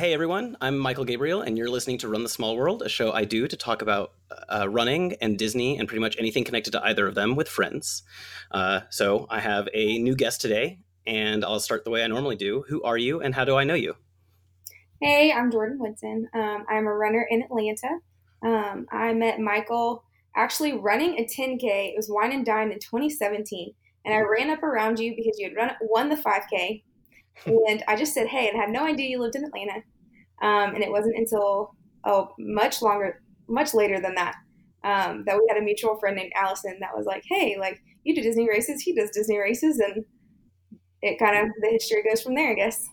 Hey everyone, I'm Michael Gabriel, and you're listening to Run the Small World, a show I do to talk about uh, running and Disney and pretty much anything connected to either of them with friends. Uh, so I have a new guest today, and I'll start the way I normally do. Who are you, and how do I know you? Hey, I'm Jordan Woodson. Um, I'm a runner in Atlanta. Um, I met Michael actually running a 10K. It was Wine and Dine in 2017, and I ran up around you because you had run won the 5K and I just said, hey, and I had no idea you lived in Atlanta. Um, and it wasn't until, oh, much longer, much later than that, um, that we had a mutual friend named Allison that was like, hey, like, you do Disney races, he does Disney races. And it kind of, the history goes from there, I guess.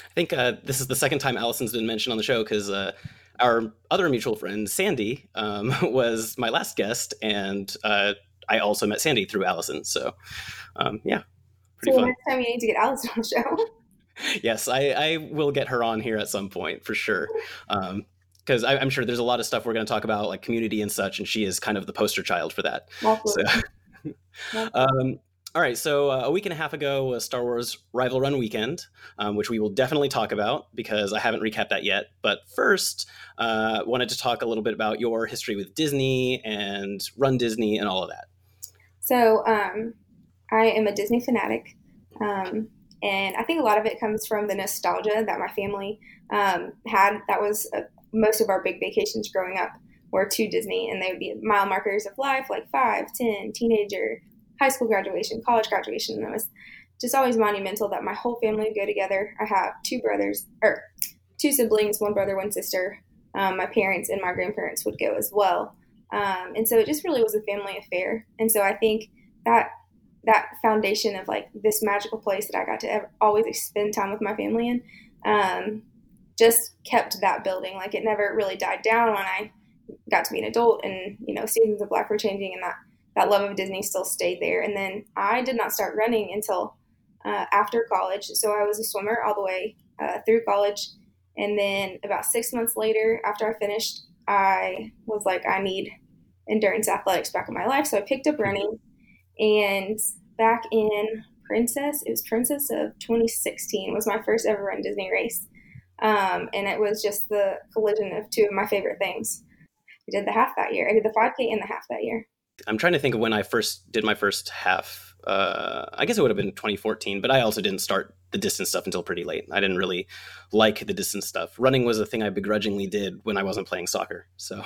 I think uh, this is the second time Allison's been mentioned on the show because uh, our other mutual friend, Sandy, um, was my last guest. And uh, I also met Sandy through Allison. So, um, yeah. Pretty so fun. next time you need to get Allison on the show. yes, I, I will get her on here at some point for sure. because um, I'm sure there's a lot of stuff we're going to talk about, like community and such, and she is kind of the poster child for that. So, um, all right, so uh, a week and a half ago was Star Wars Rival Run Weekend, um, which we will definitely talk about because I haven't recapped that yet. But first, uh, wanted to talk a little bit about your history with Disney and Run Disney and all of that. So, um, I am a Disney fanatic. Um, and I think a lot of it comes from the nostalgia that my family um, had. That was uh, most of our big vacations growing up were to Disney, and they would be mile markers of life, like five, ten, teenager, high school graduation, college graduation. And it was just always monumental that my whole family would go together. I have two brothers, or two siblings, one brother, one sister. Um, my parents and my grandparents would go as well. Um, and so it just really was a family affair. And so I think that that foundation of like this magical place that I got to ever, always spend time with my family in, um, just kept that building. Like it never really died down when I got to be an adult and, you know, seasons of life were changing and that, that love of Disney still stayed there. And then I did not start running until uh, after college. So I was a swimmer all the way uh, through college. And then about six months later, after I finished, I was like, I need endurance athletics back in my life. So I picked up running and back in Princess, it was Princess of 2016 was my first ever run Disney race. Um, and it was just the collision of two of my favorite things. I did the half that year. I did the 5K and the half that year. I'm trying to think of when I first did my first half. Uh, I guess it would have been 2014, but I also didn't start the distance stuff until pretty late. I didn't really like the distance stuff. Running was a thing I begrudgingly did when I wasn't playing soccer. So,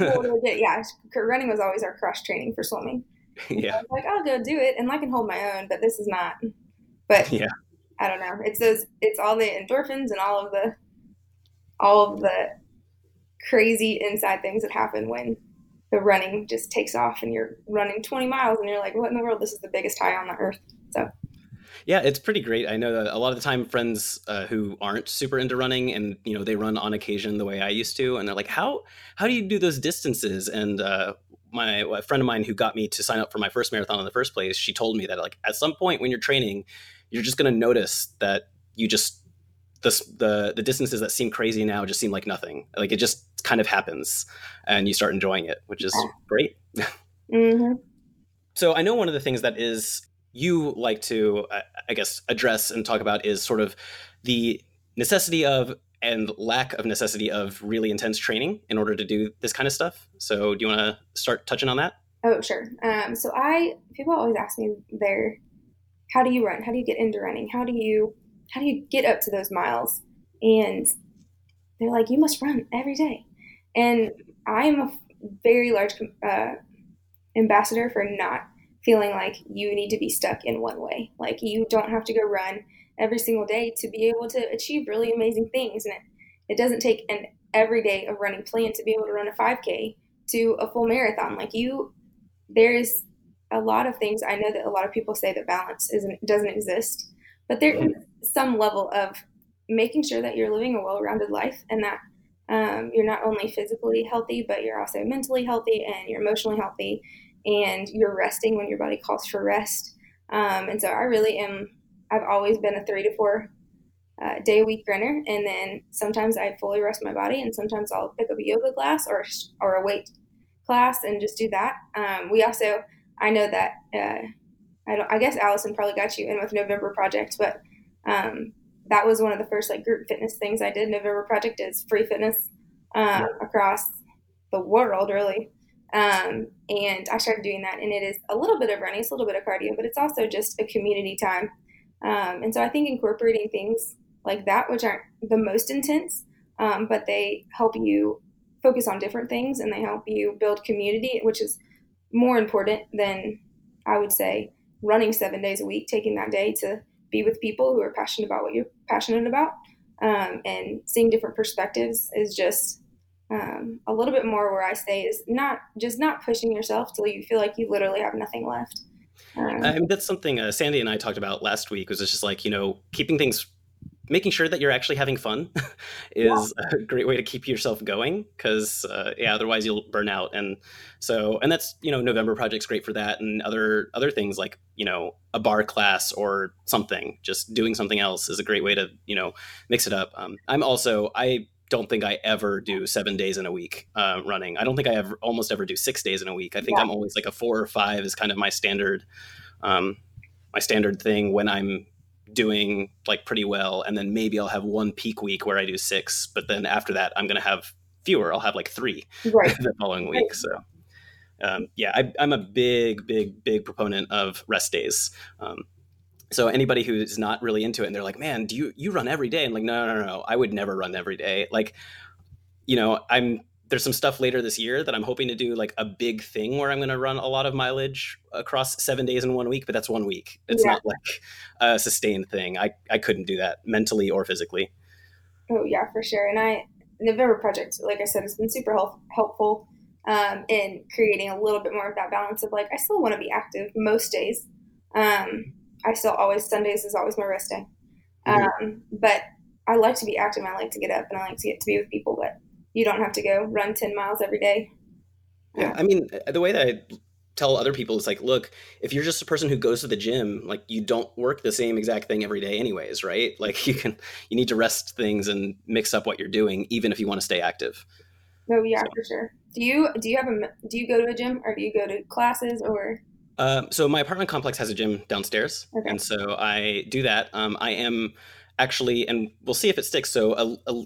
well, yeah, running was always our cross training for swimming. yeah. like, I'll go do it and I can hold my own, but this is not. But yeah. I don't know. It's those it's all the endorphins and all of the all of the crazy inside things that happen when the running just takes off and you're running 20 miles and you're like, what in the world? This is the biggest high on the earth. So yeah, it's pretty great. I know that a lot of the time friends uh, who aren't super into running and you know they run on occasion the way I used to, and they're like, "How how do you do those distances?" And uh, my a friend of mine who got me to sign up for my first marathon in the first place, she told me that like at some point when you're training, you're just going to notice that you just the, the the distances that seem crazy now just seem like nothing. Like it just kind of happens, and you start enjoying it, which is great. Mm-hmm. so I know one of the things that is you like to, I guess, address and talk about is sort of the necessity of and lack of necessity of really intense training in order to do this kind of stuff. So, do you want to start touching on that? Oh, sure. Um, so, I people always ask me there, how do you run? How do you get into running? How do you how do you get up to those miles? And they're like, you must run every day. And I am a very large uh, ambassador for not feeling like you need to be stuck in one way. Like you don't have to go run every single day to be able to achieve really amazing things. And it, it doesn't take an everyday of running plan to be able to run a 5K to a full marathon. Like you, there's a lot of things. I know that a lot of people say that balance isn't doesn't exist, but there is some level of making sure that you're living a well-rounded life and that um, you're not only physically healthy, but you're also mentally healthy and you're emotionally healthy, and you're resting when your body calls for rest. Um, and so I really am I've always been a three to four uh, day a week runner, and then sometimes I fully rest my body, and sometimes I'll pick up a yoga class or or a weight class and just do that. Um, we also, I know that uh, I don't. I guess Allison probably got you in with November Project, but um, that was one of the first like group fitness things I did. November Project is free fitness um, across the world, really. Um, and I started doing that, and it is a little bit of running, it's a little bit of cardio, but it's also just a community time. Um, and so I think incorporating things like that, which aren't the most intense, um, but they help you focus on different things and they help you build community, which is more important than I would say running seven days a week, taking that day to be with people who are passionate about what you're passionate about. Um, and seeing different perspectives is just um, a little bit more where I say is not just not pushing yourself till you feel like you literally have nothing left. I mean, that's something uh, Sandy and I talked about last week. Was just like you know keeping things making sure that you're actually having fun is yeah. a great way to keep yourself going because uh, yeah otherwise you'll burn out and so and that's you know november project's great for that and other other things like you know a barre class or something just doing something else is a great way to you know mix it up um, i'm also i don't think i ever do seven days in a week uh, running i don't think i ever almost ever do six days in a week i think yeah. i'm always like a four or five is kind of my standard um, my standard thing when i'm doing like pretty well and then maybe i'll have one peak week where i do six but then after that i'm going to have fewer i'll have like three right. the following week right. so um, yeah I, am a big big big proponent of rest days um, so anybody who's not really into it and they're like man do you you run every day and like no no no no i would never run every day like you know i'm there's some stuff later this year that I'm hoping to do like a big thing where I'm going to run a lot of mileage across seven days in one week, but that's one week. It's yeah. not like a sustained thing. I, I couldn't do that mentally or physically. Oh yeah, for sure. And I, November project, like I said, has been super help, helpful um, in creating a little bit more of that balance of like, I still want to be active most days. Um, I still always, Sundays is always my rest day. Mm-hmm. Um, but I like to be active. I like to get up and I like to get to be with people, but you don't have to go run 10 miles every day. Yeah. I mean, the way that I tell other people is like, look, if you're just a person who goes to the gym, like you don't work the same exact thing every day anyways, right? Like you can, you need to rest things and mix up what you're doing, even if you want to stay active. Oh yeah, so. for sure. Do you, do you have a, do you go to a gym or do you go to classes or? Um, so my apartment complex has a gym downstairs. Okay. And so I do that. Um, I am actually, and we'll see if it sticks. So a, a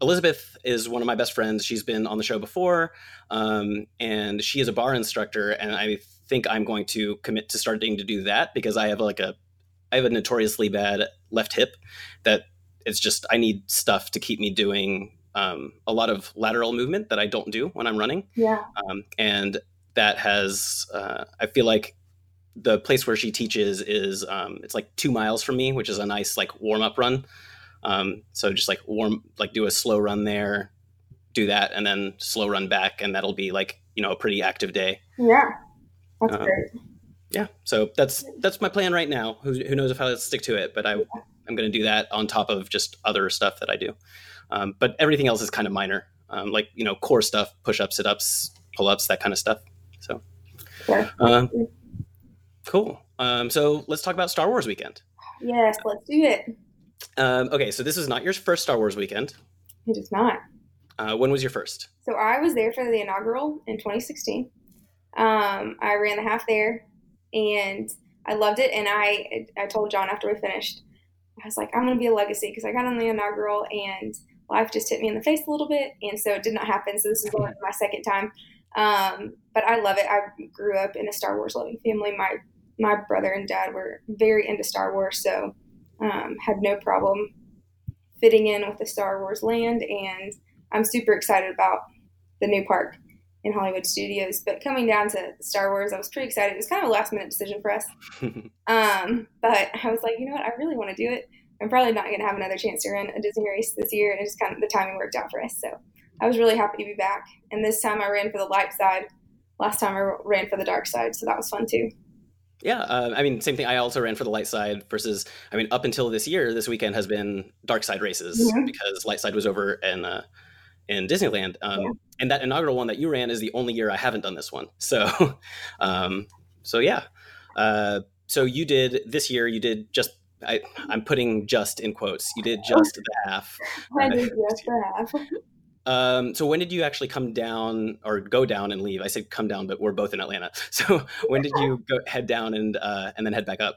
Elizabeth is one of my best friends. She's been on the show before, um, and she is a barre instructor. And I think I'm going to commit to starting to do that because I have like a, I have a notoriously bad left hip that it's just I need stuff to keep me doing um, a lot of lateral movement that I don't do when I'm running. Yeah, um, and that has uh, I feel like the place where she teaches is um, it's like two miles from me, which is a nice like warm up run. Um, so just like warm, like do a slow run there, do that, and then slow run back, and that'll be like you know a pretty active day. Yeah, that's um, great. Yeah, so that's that's my plan right now. Who, who knows if I'll stick to it, but I I'm going to do that on top of just other stuff that I do. Um, but everything else is kind of minor, um, like you know core stuff, push ups, sit ups, pull ups, that kind of stuff. Yeah. Um, cool. Um, so let's talk about Star Wars weekend. Yes, let's do it. Um, okay, so this is not your first Star Wars weekend. It is not. Uh, when was your first? So I was there for the inaugural in 2016. Um, I ran the half there, and I loved it. And I I told John after we finished, I was like, I'm going to be a legacy because I got on the inaugural and life just hit me in the face a little bit, and so it did not happen. So this is my second time. Um, but I love it. I grew up in a Star Wars loving family. My my brother and dad were very into Star Wars, so um, had no problem fitting in with the Star Wars land, and I'm super excited about the new park in Hollywood Studios. But coming down to Star Wars, I was pretty excited. It was kind of a last minute decision for us. um, but I was like, you know what, I really want to do it. I'm probably not going to have another chance to run a Disney race this year, and it just kind of the timing worked out for us. So I was really happy to be back. And this time I ran for the light side. Last time I ran for the dark side, so that was fun too. Yeah, uh, I mean, same thing. I also ran for the light side versus, I mean, up until this year, this weekend has been dark side races yeah. because light side was over in uh, in Disneyland. Um, yeah. And that inaugural one that you ran is the only year I haven't done this one. So, um, so yeah. Uh, so you did this year. You did just. I, I'm putting just in quotes. You did just the half. I did just the half. Um, so when did you actually come down or go down and leave? I said come down, but we're both in Atlanta. So when did you go head down and uh, and then head back up?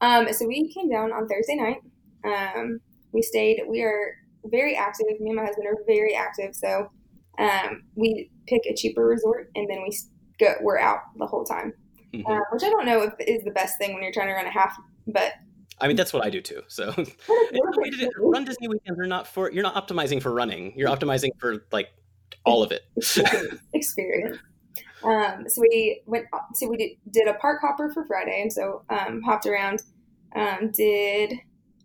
Um, so we came down on Thursday night, um, we stayed. We are very active. Me and my husband are very active. So um, we pick a cheaper resort and then we go. We're out the whole time, mm-hmm. uh, which I don't know if is the best thing when you're trying to run a half, but. I mean that's what I do too. So run Disney weekends are not for you're not optimizing for running. You're optimizing for like all of it. Experience. Um, so we went. So we did, did, a park hopper for Friday, and so um, hopped around. Um, did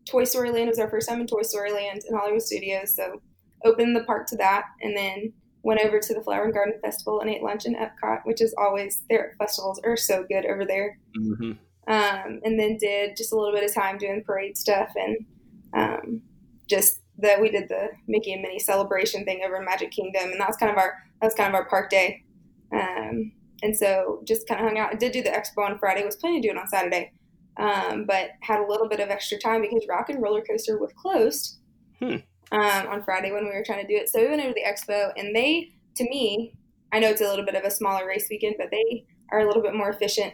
Toy Story Land it was our first time in Toy Story Land in Hollywood Studios. So opened the park to that, and then went over to the Flower and Garden Festival and ate lunch in Epcot, which is always their festivals are so good over there. Mm-hmm. Um, and then did just a little bit of time doing parade stuff and um, just that we did the Mickey and Minnie celebration thing over in Magic Kingdom, and that was kind of our that was kind of our park day. Um, and so just kind of hung out. I did do the expo on Friday. Was planning to do it on Saturday, um, but had a little bit of extra time because Rock and Roller Coaster was closed hmm. um, on Friday when we were trying to do it. So we went over to the expo, and they, to me, I know it's a little bit of a smaller race weekend, but they are a little bit more efficient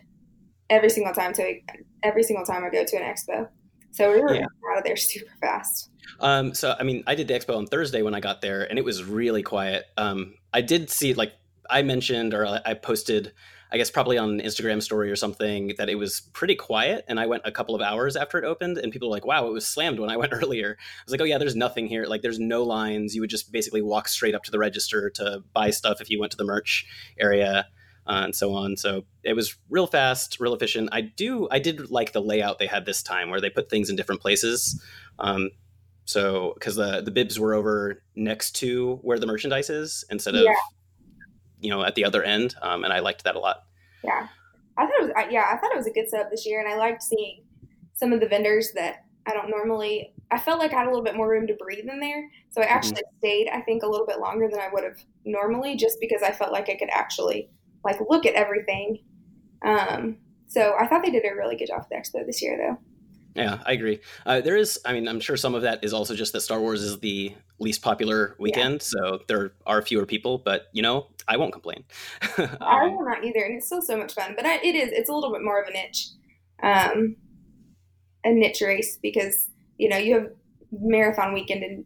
every single time. To every single time I go to an expo, so we were yeah. out of there super fast. Um, so I mean, I did the expo on Thursday when I got there, and it was really quiet. Um, I did see like I mentioned or I posted I guess probably on an Instagram story or something that it was pretty quiet. And I went a couple of hours after it opened, and people were like, "Wow, it was slammed when I went earlier." I was like, "Oh yeah, there's nothing here. Like, there's no lines. You would just basically walk straight up to the register to buy stuff if you went to the merch area." Uh, and so on. So it was real fast, real efficient. I do, I did like the layout they had this time, where they put things in different places. Um, so because the the bibs were over next to where the merchandise is instead of yeah you know at the other end, um, and I liked that a lot. Yeah, I thought it was yeah I thought it was a good setup this year, and I liked seeing some of the vendors that I don't normally. I felt like I had a little bit more room to breathe in there, so I mm-hmm. actually mm-hmm. stayed. I think a little bit longer than I would have normally, just because I felt like I could actually like look at everything. Um, so I thought they did a really good job with the expo this year, though. Yeah, I agree. Uh, there is, I mean, I'm sure some of that is also just that Star Wars is the least popular weekend, yeah. so there are fewer people. But you know, I won't complain. um, I will not either, and it's still so much fun. But I, it is, it's a little bit more of a niche, um, a niche race because you know you have marathon weekend in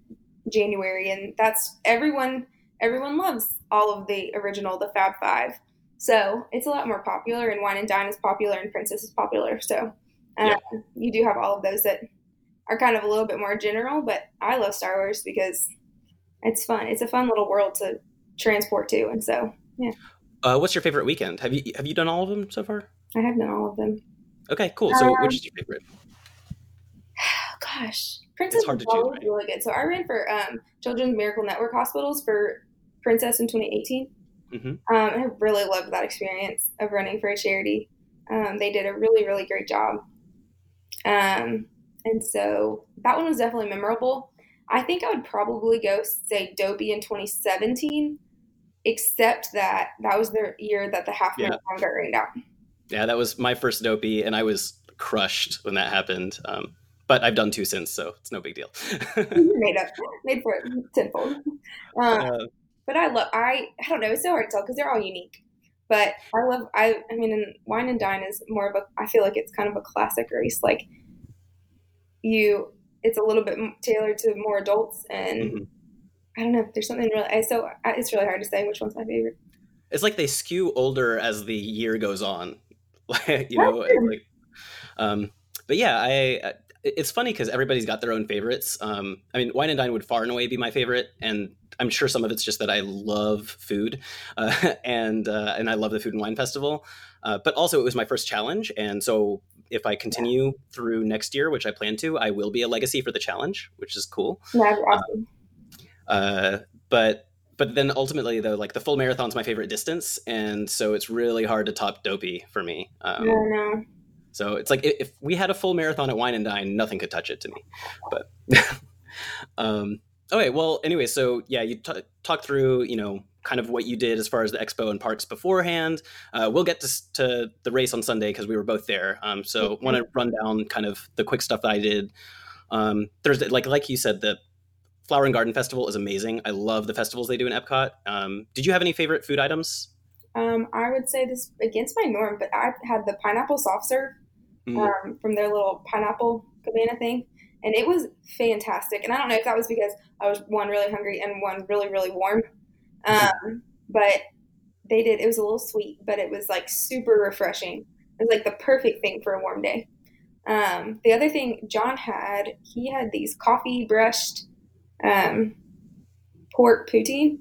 January, and that's everyone. Everyone loves all of the original, the Fab Five. So it's a lot more popular, and Wine and Dine is popular, and Princess is popular. So um, yeah. You do have all of those that are kind of a little bit more general, but I love Star Wars because it's fun. It's a fun little world to transport to, and so yeah. Uh, what's your favorite weekend? Have you have you done all of them so far? I have done all of them. Okay, cool. So, um, which is your favorite? Gosh, Princess is right? really good. So I ran for um, Children's Miracle Network hospitals for Princess in 2018. Mm-hmm. Um, I really loved that experience of running for a charity. Um, they did a really, really great job. Um, and so that one was definitely memorable. I think I would probably go say Dopey in 2017, except that that was the year that the half marathon yeah. got rained out. Yeah, that was my first Dopey, and I was crushed when that happened. Um, but I've done two since, so it's no big deal. made up, made for it tenfold. Um, uh, but I love. I I don't know. It's so hard to tell because they're all unique. But I love. I I mean, and Wine and Dine is more of a. I feel like it's kind of a classic race. Like you, it's a little bit tailored to more adults, and mm-hmm. I don't know. If there's something really. I, so it's really hard to say which one's my favorite. It's like they skew older as the year goes on. you know, like, um, but yeah, I it's funny because everybody's got their own favorites. Um, I mean, Wine and Dine would far and away be my favorite, and I'm sure some of it's just that I love food, uh, and uh, and I love the Food and Wine Festival. Uh, but also, it was my first challenge, and so if I continue through next year, which I plan to, I will be a legacy for the challenge, which is cool. That's awesome. Uh, but but then ultimately, though, like the full marathon's my favorite distance, and so it's really hard to top Dopey for me. Um, no, no. So it's like if we had a full marathon at Wine and Dine, nothing could touch it to me. But um, okay, well, anyway, so yeah, you t- talk through, you know, kind of what you did as far as the expo and parks beforehand. Uh, we'll get to, to, the race on Sunday because we were both there. Um, so okay. want to run down kind of the quick stuff that I did. Um, Thursday, like like you said, the Flower and Garden Festival is amazing. I love the festivals they do in Epcot. Um, did you have any favorite food items? Um, I would say this against my norm, but I had the pineapple soft serve mm. um, from their little pineapple cabana thing. and it was fantastic. And I don't know if that was because I was one really hungry and one really really warm, um, but they did. It was a little sweet, but it was like super refreshing. It was like the perfect thing for a warm day. Um, the other thing John had, he had these coffee brushed um, pork poutine.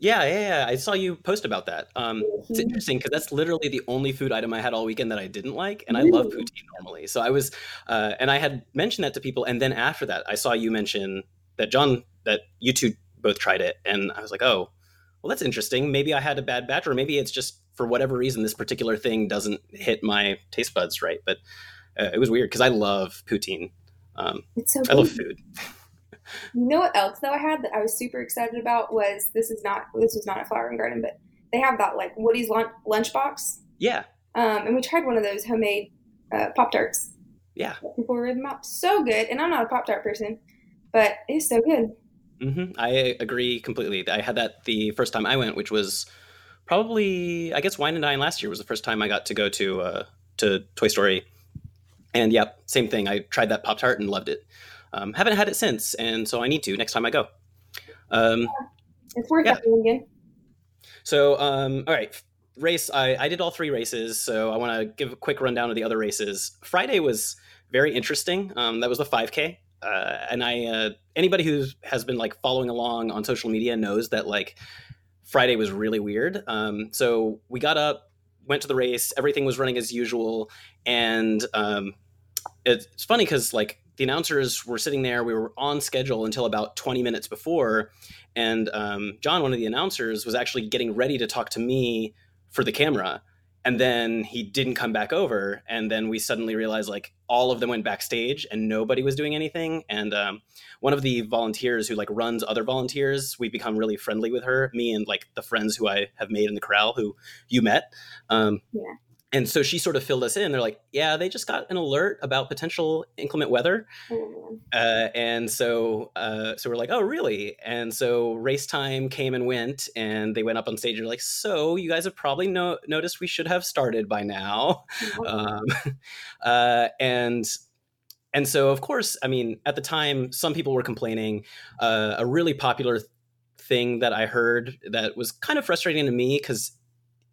Yeah, yeah, yeah, I saw you post about that. Um, it's mm-hmm. interesting because that's literally the only food item I had all weekend that I didn't like, and I love poutine normally. So I was, uh, and I had mentioned that to people, and then after that, I saw you mention that John, that you two both tried it, and I was like, oh, well, that's interesting. Maybe I had a bad batch, or maybe it's just for whatever reason this particular thing doesn't hit my taste buds right. But uh, it was weird because I love poutine. Um, it's so. I love food. You know what else though I had that I was super excited about was this is not this was not a flower and garden, but they have that like Woody's lunch lunchbox. Yeah. Um, and we tried one of those homemade uh, pop tarts. Yeah. People were them out so good, and I'm not a pop tart person, but it's so good. Mm-hmm. I agree completely. I had that the first time I went, which was probably I guess Wine and Dine last year was the first time I got to go to uh, to Toy Story, and yeah, same thing. I tried that Pop Tart and loved it. Um, haven't had it since, and so I need to next time I go. Um, it's worth yeah. it again. So, um, all right, race. I, I did all three races, so I want to give a quick rundown of the other races. Friday was very interesting. Um, that was the 5K, uh, and I uh, anybody who has been like following along on social media knows that like Friday was really weird. Um, so we got up, went to the race, everything was running as usual, and um, it's funny because like the announcers were sitting there. We were on schedule until about 20 minutes before. And um, John, one of the announcers, was actually getting ready to talk to me for the camera. And then he didn't come back over. And then we suddenly realized like all of them went backstage and nobody was doing anything. And um, one of the volunteers who like runs other volunteers, we've become really friendly with her, me and like the friends who I have made in the corral who you met. Um, yeah and so she sort of filled us in. They're like, yeah, they just got an alert about potential inclement weather, oh, uh, and so uh, so we're like, oh, really? And so race time came and went, and they went up on stage. and They're like, so you guys have probably no- noticed we should have started by now, um, uh, and and so of course, I mean, at the time, some people were complaining. Uh, a really popular thing that I heard that was kind of frustrating to me because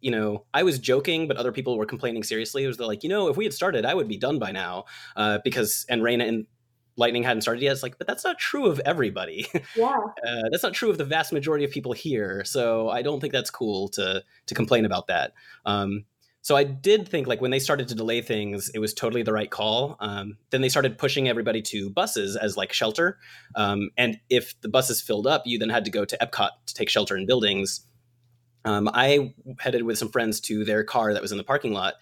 you know, I was joking, but other people were complaining seriously. It was like, you know, if we had started, I would be done by now. Uh, because and Raina and Lightning hadn't started yet. It's like, but that's not true of everybody. Yeah, uh, that's not true of the vast majority of people here. So I don't think that's cool to to complain about that. Um, so I did think like when they started to delay things, it was totally the right call. Um, then they started pushing everybody to buses as like shelter, um, and if the buses filled up, you then had to go to Epcot to take shelter in buildings um, I headed with some friends to their car that was in the parking lot,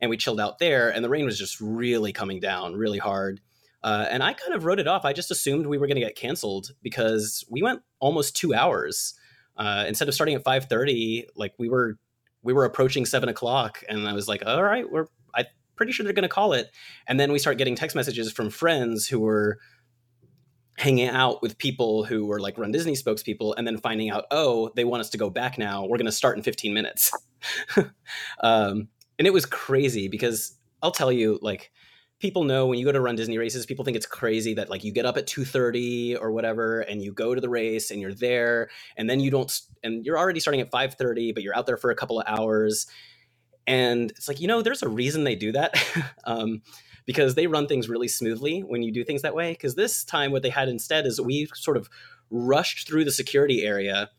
and we chilled out there. And the rain was just really coming down, really hard. Uh, and I kind of wrote it off. I just assumed we were going to get canceled because we went almost two hours uh, instead of starting at five thirty. Like we were, we were approaching seven o'clock, and I was like, "All right, we're." I'm pretty sure they're going to call it. And then we start getting text messages from friends who were hanging out with people who were like Run Disney spokespeople and then finding out, oh, they want us to go back now. We're going to start in 15 minutes. um, and it was crazy because I'll tell you, like, people know when you go to run Disney races, people think it's crazy that like you get up at 2:30 or whatever and you go to the race and you're there and then you don't and you're already starting at 5:30 but you're out there for a couple of hours and it's like you know there's a reason they do that um, because they run things really smoothly when you do things that way. Because this time, what they had instead is we sort of rushed through the security area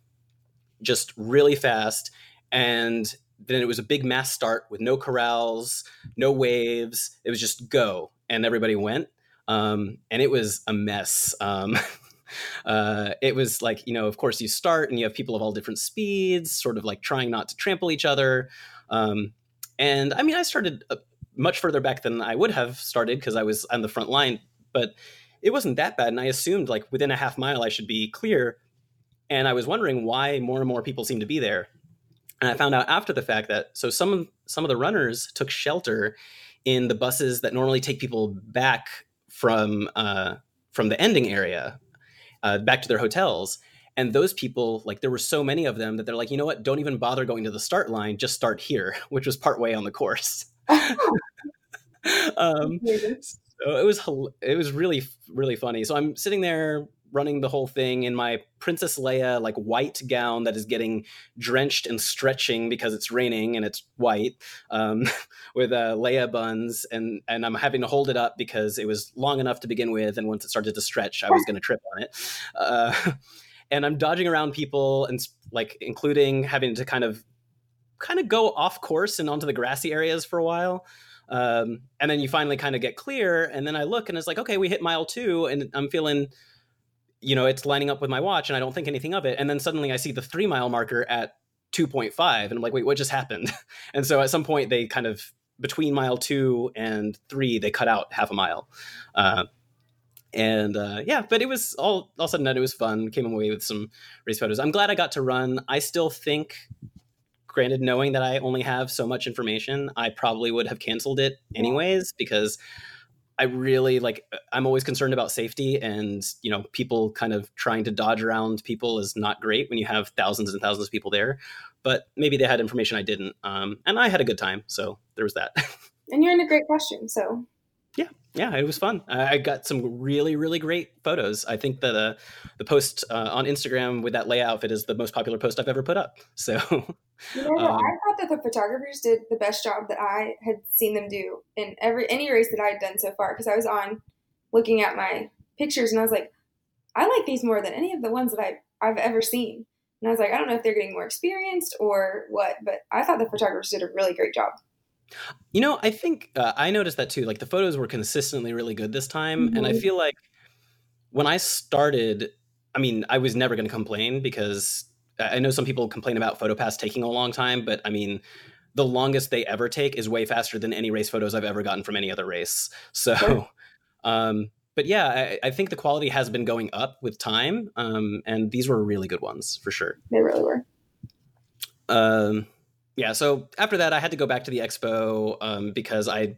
just really fast. And then it was a big mass start with no corrals, no waves. It was just go, and everybody went. Um, and it was a mess. Um, uh, it was like, you know, of course, you start and you have people of all different speeds, sort of like trying not to trample each other. Um, and I mean, I started uh, much further back than I would have started because I was on the front line, but it wasn't that bad. And I assumed like within a half mile I should be clear. And I was wondering why more and more people seemed to be there. And I found out after the fact that so some some of the runners took shelter in the buses that normally take people back from uh, from the ending area uh, back to their hotels. And those people, like there were so many of them that they're like, you know what? Don't even bother going to the start line. Just start here, which was part way on the course. um, So it was it was really really funny. So I'm sitting there running the whole thing in my Princess Leia like white gown that is getting drenched and stretching because it's raining and it's white, um, with uh, Leia buns, and and I'm having to hold it up because it was long enough to begin with, and once it started to stretch, I was going to trip on it. Uh, and I'm dodging around people and like including having to kind of kind of go off course and onto the grassy areas for a while. Um, and then you finally kind of get clear, and then I look and it's like, okay, we hit mile two, and I'm feeling you know, it's lining up with my watch and I don't think anything of it. And then suddenly I see the three mile marker at 2.5 and I'm like, wait, what just happened? and so at some point they kind of, between mile two and three, they cut out half a mile. Uh, and uh, yeah, but it was all, all sudden it was fun. Came away with some race photos. I'm glad I got to run. I still think, granted, knowing that I only have so much information, I probably would have canceled it anyways because I really like I'm always concerned about safety and you know people kind of trying to dodge around people is not great when you have thousands and thousands of people there but maybe they had information I didn't um, and I had a good time so there was that. And you're in a great question so yeah it was fun I got some really really great photos I think that uh, the post uh, on Instagram with that layout outfit is the most popular post I've ever put up so You know, um, I thought that the photographers did the best job that I had seen them do in every any race that I had done so far. Because I was on looking at my pictures and I was like, I like these more than any of the ones that I I've ever seen. And I was like, I don't know if they're getting more experienced or what, but I thought the photographers did a really great job. You know, I think uh, I noticed that too. Like the photos were consistently really good this time, mm-hmm. and I mm-hmm. feel like when I started, I mean, I was never going to complain because I know some people complain about PhotoPass taking a long time, but I mean, the longest they ever take is way faster than any race photos I've ever gotten from any other race. So, sure. um, but yeah, I, I, think the quality has been going up with time, um, and these were really good ones for sure. They really were. Um, yeah. So after that, I had to go back to the expo um, because I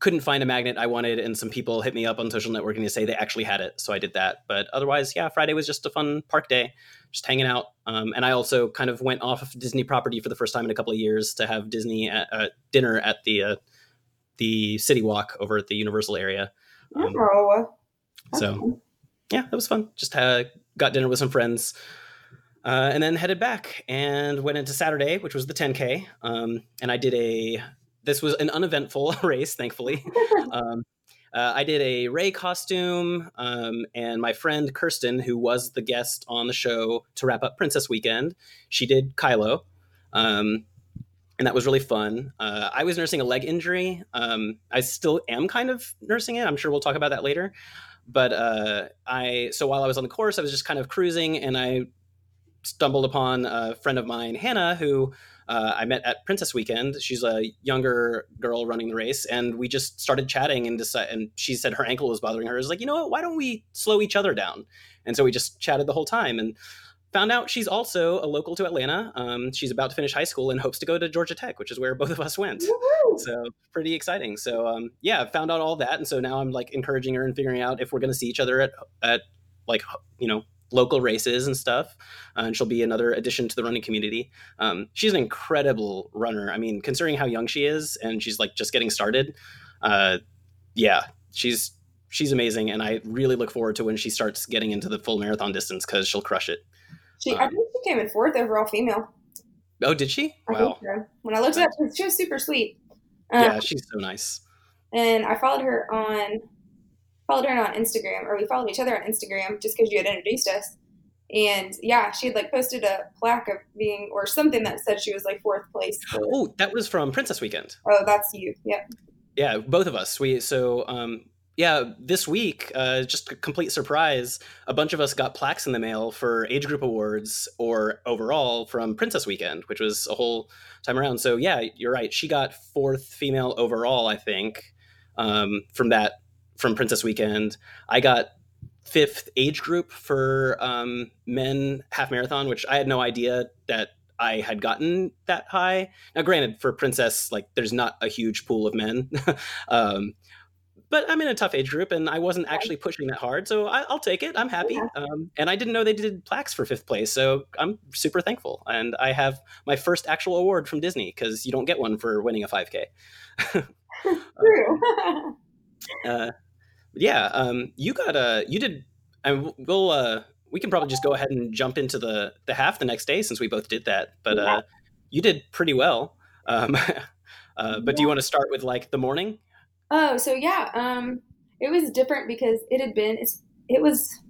couldn't find a magnet I wanted, and some people hit me up on social networking to say they actually had it, so I did that. But otherwise, yeah, Friday was just a fun park day, just hanging out. Um, and I also kind of went off of Disney property for the first time in a couple of years to have Disney at, uh, dinner at the uh, the City Walk over at the Universal area. Um, oh, so yeah, that was fun. Just had, got dinner with some friends. Uh, and then headed back and went into Saturday, which was the 10K. Um, and I did a this was an uneventful race, thankfully. um, uh, I did a Rey costume, um, and my friend Kirsten, who was the guest on the show to wrap up Princess Weekend, she did Kylo, um, and that was really fun. Uh, I was nursing a leg injury. Um, I still am kind of nursing it. I'm sure we'll talk about that later. But uh, I so while I was on the course, I was just kind of cruising, and I stumbled upon a friend of mine, Hannah, who uh, I met at Princess Weekend. She's a younger girl running the race, and we just started chatting and decided. And she said her ankle was bothering her. I was like, you know what? Why don't we slow each other down? And so we just chatted the whole time and found out she's also a local to Atlanta. Um, she's about to finish high school and hopes to go to Georgia Tech, which is where both of us went. Woo-hoo! So pretty exciting. So um, yeah, found out all that, and so now I'm like encouraging her and figuring out if we're going to see each other at at like you know local races and stuff. Uh, and she'll be another addition to the running community. Um, she's an incredible runner. I mean, considering how young she is and she's like just getting started, uh, yeah, she's she's amazing. And I really look forward to when she starts getting into the full marathon distance because she'll crush it. She, um, I think she came in fourth overall female. Oh, did she? I wow. So. When I looked up, she was super sweet. Um, yeah, she's so nice. And I followed her on followed her on Instagram, or we followed each other on Instagram just because you had introduced us. And yeah, she had like posted a plaque of being, or something that said she was like fourth place. For, oh, that was from Princess Weekend. Oh, that's you. Yep. Yeah, both of us. We so um, yeah, this week, uh, just a complete surprise, a bunch of us got plaques in the mail for age group awards or overall from Princess Weekend, which was a whole time around. So yeah, you're right. She got fourth female overall, I think, um, from that from Princess Weekend. I got fifth age group for um, men half marathon, which I had no idea that I had gotten that high. Now, granted, for Princess, like there's not a huge pool of men, um, but I'm in a tough age group, and I wasn't actually pushing that hard, so I, will take it. I'm happy, yeah. um, and I didn't know they did plaques for fifth place, so I'm super thankful. And I have my first actual award from Disney because you don't get one for winning a 5K. True. uh, yeah, um, you got a you did, and we'll uh, we can probably just go ahead and jump into the the half the next day since we both did that. But yeah. uh, you did pretty well. Um, uh, but yeah. do you want to start with like the morning? Oh, so yeah, um, it was different because it had been it was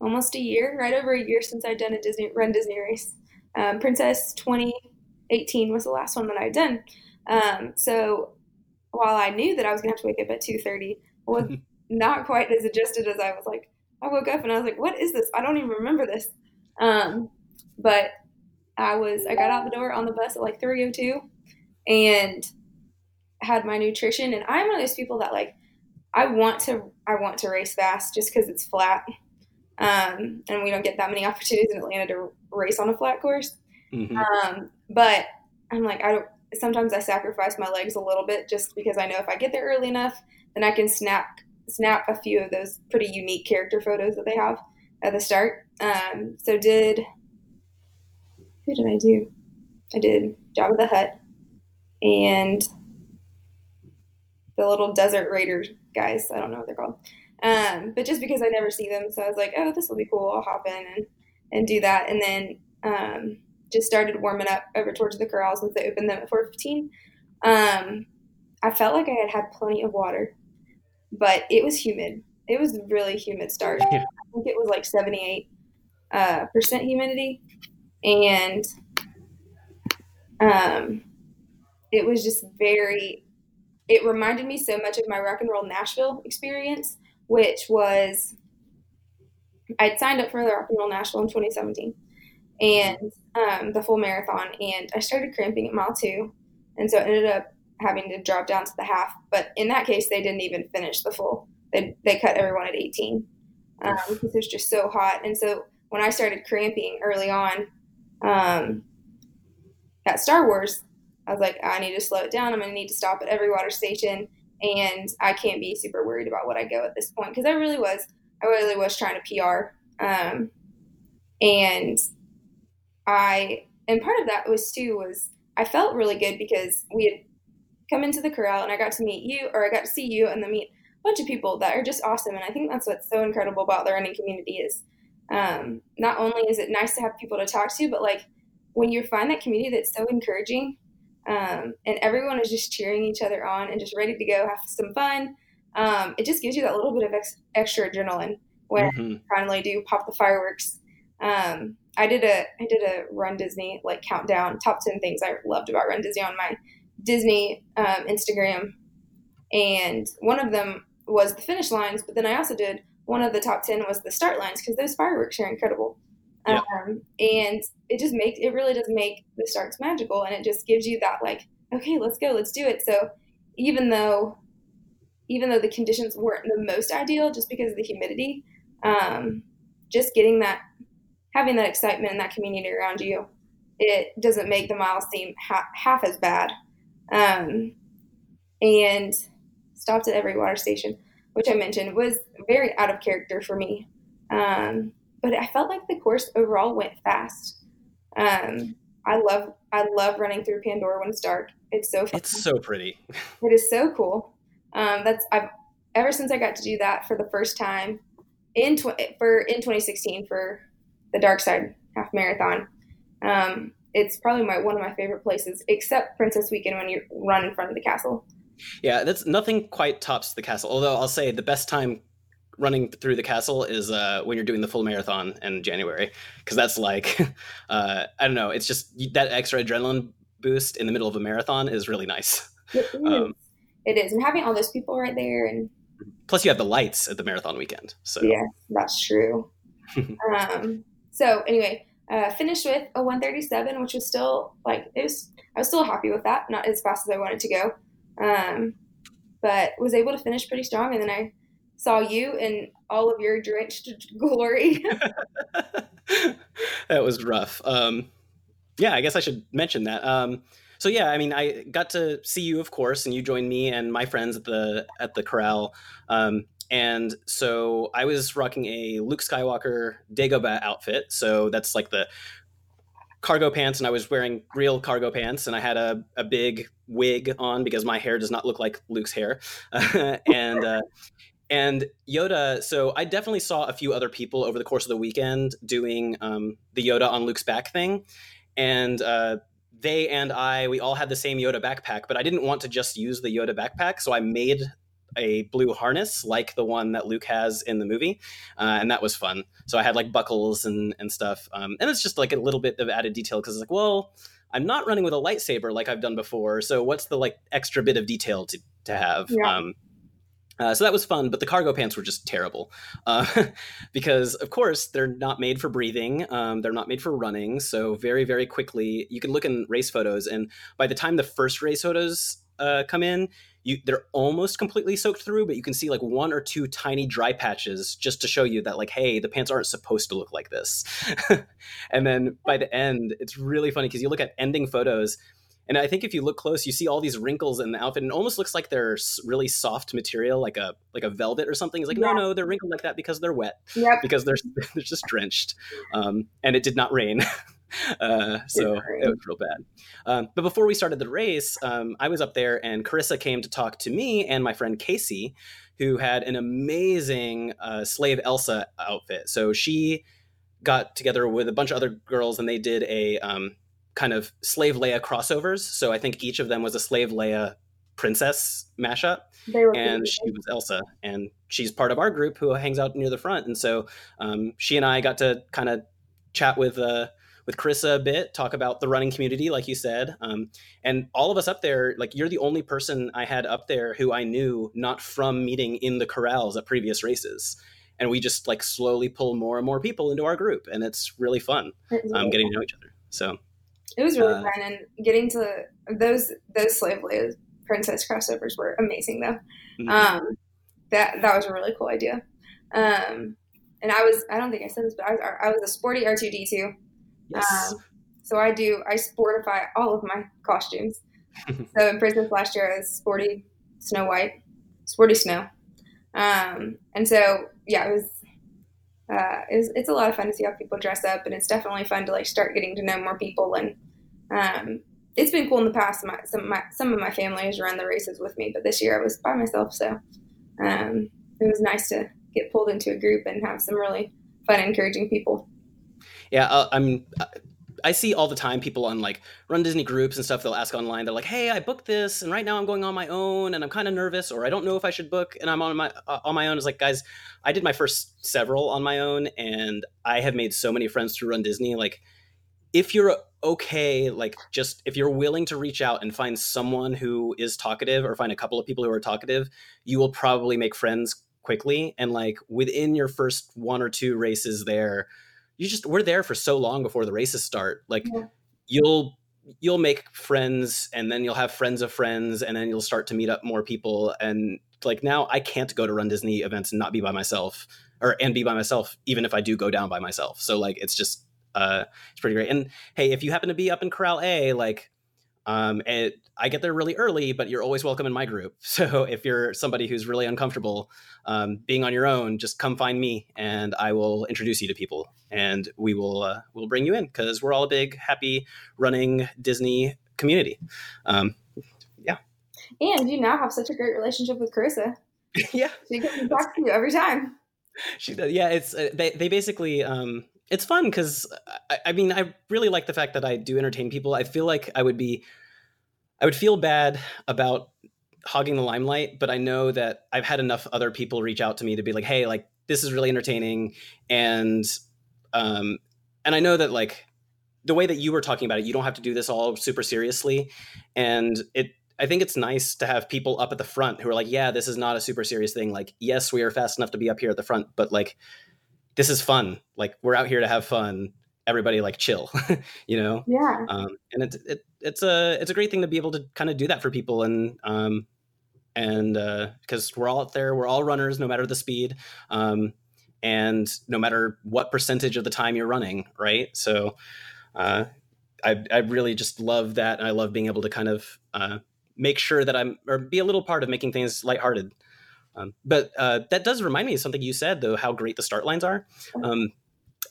almost a year, right over a year since I'd done a Disney run Disney race. Um, Princess 2018 was the last one that I'd done. Um, so while I knew that I was gonna have to wake up at 2:30, was not quite as adjusted as I was like. I woke up and I was like, "What is this? I don't even remember this." Um, but I was I got out the door on the bus at like 3:02, and had my nutrition. And I'm one of those people that like I want to I want to race fast just because it's flat, um, and we don't get that many opportunities in Atlanta to race on a flat course. Mm-hmm. Um, but I'm like I don't. Sometimes I sacrifice my legs a little bit just because I know if I get there early enough, then I can snap snap a few of those pretty unique character photos that they have at the start. Um, so did who did I do? I did Jabba the Hutt and the little desert raider guys. I don't know what they're called. Um, but just because I never see them, so I was like, oh, this will be cool. I'll hop in and, and do that. And then um, just started warming up over towards the corrals once they opened them at 4:15. Um, I felt like I had had plenty of water, but it was humid. It was really humid start. Yeah. I think it was like 78 uh, percent humidity, and um, it was just very it reminded me so much of my rock and roll Nashville experience, which was I'd signed up for the rock and roll Nashville in 2017 and um, the full marathon, and I started cramping at mile two, and so I ended up having to drop down to the half. But in that case, they didn't even finish the full; they they cut everyone at 18 um, because it was just so hot. And so when I started cramping early on um, at Star Wars, I was like, I need to slow it down. I'm going to need to stop at every water station, and I can't be super worried about what I go at this point because I really was, I really was trying to PR, um, and I, and part of that was too was I felt really good because we had come into the corral and I got to meet you, or I got to see you, and then meet a bunch of people that are just awesome. And I think that's what's so incredible about the running community is um, not only is it nice to have people to talk to, but like when you find that community that's so encouraging um, and everyone is just cheering each other on and just ready to go have some fun. Um, it just gives you that little bit of ex- extra adrenaline when mm-hmm. you finally do pop the fireworks. Um, I did a I did a Run Disney like countdown top ten things I loved about Run Disney on my Disney um, Instagram, and one of them was the finish lines. But then I also did one of the top ten was the start lines because those fireworks are incredible. Yep. Um, and it just makes it really does make the starts magical, and it just gives you that like, okay, let's go, let's do it. So even though even though the conditions weren't the most ideal, just because of the humidity, um, just getting that having that excitement and that community around you, it doesn't make the miles seem ha- half as bad. Um, and stopped at every water station, which I mentioned was very out of character for me. Um, but I felt like the course overall went fast. Um, I love I love running through Pandora when it's dark. It's so fun. It's so pretty. It is so cool. Um, that's I've ever since I got to do that for the first time in tw- for in 2016 for the Dark Side Half Marathon. Um, it's probably my one of my favorite places, except Princess Weekend when you run in front of the castle. Yeah, that's nothing quite tops the castle. Although I'll say the best time running through the castle is uh, when you're doing the full marathon in January, because that's like, uh, I don't know, it's just that extra adrenaline boost in the middle of a marathon is really nice. It is. Um, it is. and having all those people right there, and plus you have the lights at the marathon weekend. So yeah, that's true. um, so anyway, uh, finished with a 137, which was still like it was. I was still happy with that, not as fast as I wanted to go, um, but was able to finish pretty strong. And then I saw you in all of your drenched glory. that was rough. Um, yeah, I guess I should mention that. Um, so yeah, I mean, I got to see you, of course, and you joined me and my friends at the at the corral. Um, and so I was rocking a Luke Skywalker Dagobah outfit. So that's like the cargo pants and I was wearing real cargo pants and I had a, a big wig on because my hair does not look like Luke's hair. and uh, and Yoda, so I definitely saw a few other people over the course of the weekend doing um, the Yoda on Luke's back thing. And uh, they and I, we all had the same Yoda backpack, but I didn't want to just use the Yoda backpack. So I made a blue harness like the one that Luke has in the movie, uh, and that was fun. So I had like buckles and and stuff, um, and it's just like a little bit of added detail because it's like, well, I'm not running with a lightsaber like I've done before, so what's the like extra bit of detail to to have? Yeah. Um, uh, so that was fun, but the cargo pants were just terrible uh, because, of course, they're not made for breathing. Um, they're not made for running. So very, very quickly, you can look in race photos, and by the time the first race photos uh, come in, you they're almost completely soaked through, but you can see like one or two tiny dry patches just to show you that like, hey, the pants aren't supposed to look like this. and then by the end, it's really funny because you look at ending photos. And I think if you look close, you see all these wrinkles in the outfit, and it almost looks like they're really soft material, like a like a velvet or something. It's like, yeah. no, no, they're wrinkled like that because they're wet, yep. because they're they're just drenched, um, and it did not rain. Uh, so it was real bad. Um, but before we started the race, um, I was up there and Carissa came to talk to me and my friend Casey, who had an amazing uh, slave Elsa outfit. So she got together with a bunch of other girls and they did a um, kind of slave Leia crossovers. So I think each of them was a slave Leia princess mashup and she was elsa and she's part of our group who hangs out near the front and so um, she and i got to kind of chat with uh, with Carissa a bit, talk about the running community, like you said. Um, and all of us up there, like you're the only person I had up there who I knew not from meeting in the corrals at previous races. And we just like slowly pull more and more people into our group, and it's really fun um, getting to know each other. So it was really uh, fun, and getting to those those slave Leia princess crossovers were amazing, though. Mm-hmm. Um, that that was a really cool idea. Um, and I was I don't think I said this, but I was I was a sporty R two D two Yes. Um, so I do, I sportify all of my costumes. so in Princess last year, I was sporty Snow White, sporty Snow. Um, and so, yeah, it was, uh, it's, it's a lot of fun to see how people dress up, and it's definitely fun to like start getting to know more people. And um, it's been cool in the past. My, some of my some of my family has run the races with me, but this year I was by myself, so um, it was nice to get pulled into a group and have some really fun, encouraging people. Yeah, uh, I'm. Uh, I see all the time people on like Run Disney groups and stuff. They'll ask online. They're like, "Hey, I booked this, and right now I'm going on my own, and I'm kind of nervous, or I don't know if I should book, and I'm on my uh, on my own." It's like, guys, I did my first several on my own, and I have made so many friends through Run Disney. Like, if you're okay, like just if you're willing to reach out and find someone who is talkative, or find a couple of people who are talkative, you will probably make friends quickly, and like within your first one or two races there you just we're there for so long before the races start. Like yeah. you'll you'll make friends and then you'll have friends of friends and then you'll start to meet up more people and like now I can't go to Run Disney events and not be by myself or and be by myself even if I do go down by myself. So like it's just uh it's pretty great. And hey, if you happen to be up in Corral A, like um, and I get there really early, but you're always welcome in my group. So if you're somebody who's really uncomfortable um, being on your own, just come find me, and I will introduce you to people, and we will uh, we'll bring you in because we're all a big, happy, running Disney community. Um, yeah. And you now have such a great relationship with Carissa. yeah, she can talk to you every time. She does. Yeah, it's uh, they they basically. Um, it's fun because I, I, mean I really like the fact that I do entertain people. I feel like I would be, I would feel bad about hogging the limelight, but I know that I've had enough other people reach out to me to be like, hey, like this is really entertaining, and um, and I know that like the way that you were talking about it, you don't have to do this all super seriously, and it. I think it's nice to have people up at the front who are like, yeah, this is not a super serious thing. Like, yes, we are fast enough to be up here at the front, but like this is fun. Like we're out here to have fun. Everybody like chill, you know? Yeah. Um, and it's, it, it's a, it's a great thing to be able to kind of do that for people. And, um, and, uh, cause we're all out there, we're all runners, no matter the speed. Um, and no matter what percentage of the time you're running. Right. So, uh, I, I really just love that. And I love being able to kind of, uh, make sure that I'm, or be a little part of making things lighthearted. Um, but uh, that does remind me of something you said, though, how great the start lines are. Um,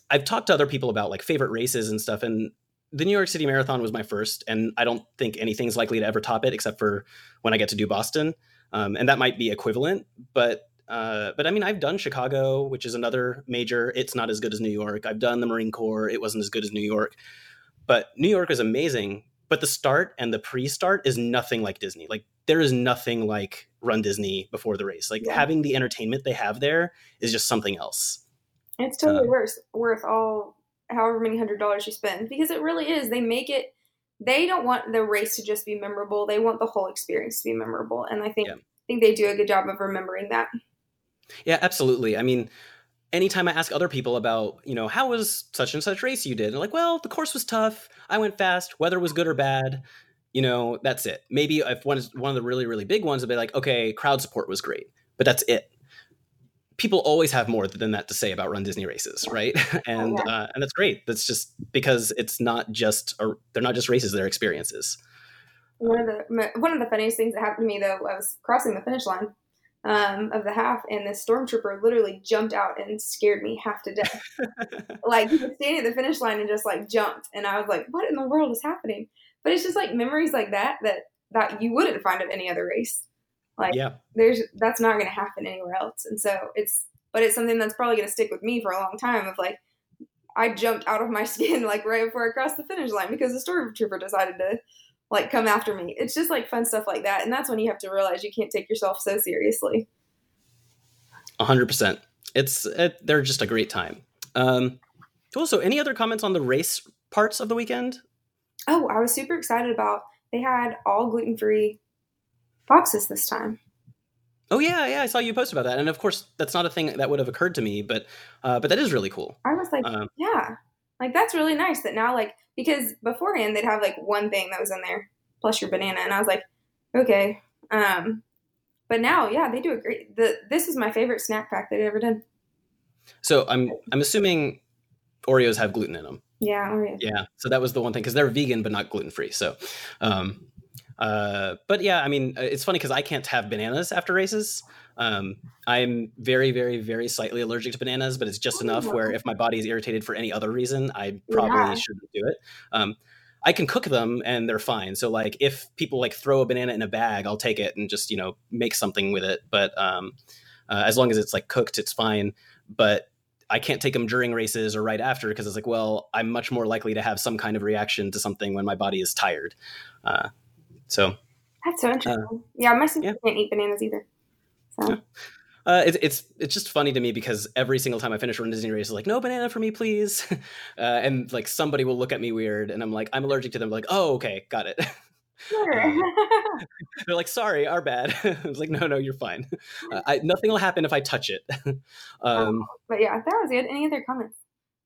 I've talked to other people about like favorite races and stuff, and the New York City Marathon was my first, and I don't think anything's likely to ever top it except for when I get to do Boston, um, and that might be equivalent. But uh, but I mean, I've done Chicago, which is another major. It's not as good as New York. I've done the Marine Corps. It wasn't as good as New York, but New York is amazing. But the start and the pre-start is nothing like Disney. Like there is nothing like Run Disney before the race. Like yeah. having the entertainment they have there is just something else. It's totally uh, worth worth all however many hundred dollars you spend because it really is. They make it. They don't want the race to just be memorable. They want the whole experience to be memorable, and I think yeah. I think they do a good job of remembering that. Yeah, absolutely. I mean, anytime I ask other people about, you know, how was such and such race you did, they're like, well, the course was tough. I went fast. Weather was good or bad. You know, that's it. Maybe if one is one of the really really big ones, they'll be like, okay, crowd support was great, but that's it people always have more than that to say about Run Disney races, right? and oh, yeah. uh, and that's great. That's just because it's not just a, they're not just races; they're experiences. One of the one of the funniest things that happened to me though, I was crossing the finish line um, of the half, and the stormtrooper literally jumped out and scared me half to death. like he was standing at the finish line and just like jumped, and I was like, "What in the world is happening?" But it's just like memories like that that that you wouldn't find at any other race. Like yeah. there's that's not going to happen anywhere else. And so it's but it's something that's probably going to stick with me for a long time of like I jumped out of my skin like right before I crossed the finish line because the stormtrooper decided to like come after me. It's just like fun stuff like that, and that's when you have to realize you can't take yourself so seriously. A hundred percent. It's it, they're just a great time. Um, cool. So, any other comments on the race parts of the weekend? Oh, I was super excited about. They had all gluten free boxes this time. Oh yeah, yeah, I saw you post about that, and of course, that's not a thing that would have occurred to me, but uh, but that is really cool. I was like, um, yeah, like that's really nice that now, like, because beforehand they'd have like one thing that was in there plus your banana, and I was like, okay, um, but now, yeah, they do a great. The this is my favorite snack pack they've ever done. So I'm I'm assuming Oreos have gluten in them. Yeah, Oreos. Yeah, so that was the one thing because they're vegan but not gluten free. So, um, uh, but yeah, I mean, uh, it's funny because I can't have bananas after races. Um, I'm very, very, very slightly allergic to bananas, but it's just enough where if my body is irritated for any other reason, I probably yeah. shouldn't do it. Um, I can cook them and they're fine. So like if people like throw a banana in a bag, I'll take it and just you know make something with it. But um, uh, as long as it's like cooked, it's fine. But I can't take them during races or right after because it's like, well, I'm much more likely to have some kind of reaction to something when my body is tired. Uh, so that's so uh, interesting. Uh, yeah, my sister yeah. can't eat bananas either. So. Yeah. Uh, it, it's it's just funny to me because every single time I finish a Disney race, is like, no banana for me, please, uh, and like somebody will look at me weird, and I'm like, I'm allergic to them. Like, oh, okay, got it. Sure. Um, they're like, sorry, our bad. I was like, no, no, you're fine. Uh, I, nothing will happen if I touch it. um, but yeah, that was good. Any other comments?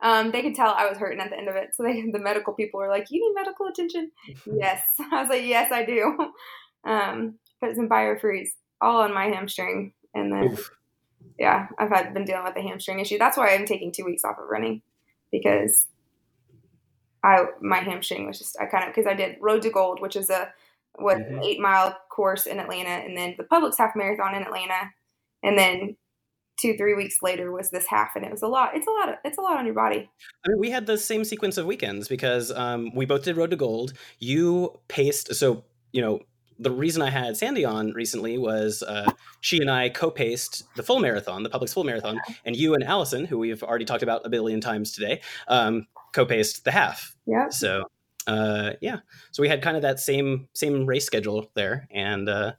Um, they could tell I was hurting at the end of it. So they, the medical people were like, "You need medical attention." yes, I was like, "Yes, I do." Um, put some biofreeze all on my hamstring, and then Oof. yeah, I've had been dealing with a hamstring issue. That's why I'm taking two weeks off of running because I my hamstring was just I kind of because I did Road to Gold, which is a what mm-hmm. eight mile course in Atlanta, and then the Publix half marathon in Atlanta, and then two three weeks later was this half and it was a lot it's a lot of, it's a lot on your body i mean we had the same sequence of weekends because um, we both did road to gold you paced so you know the reason i had sandy on recently was uh, she and i co-paced the full marathon the Publix full marathon and you and allison who we've already talked about a billion times today um, co-paced the half yeah so uh, yeah so we had kind of that same same race schedule there and uh,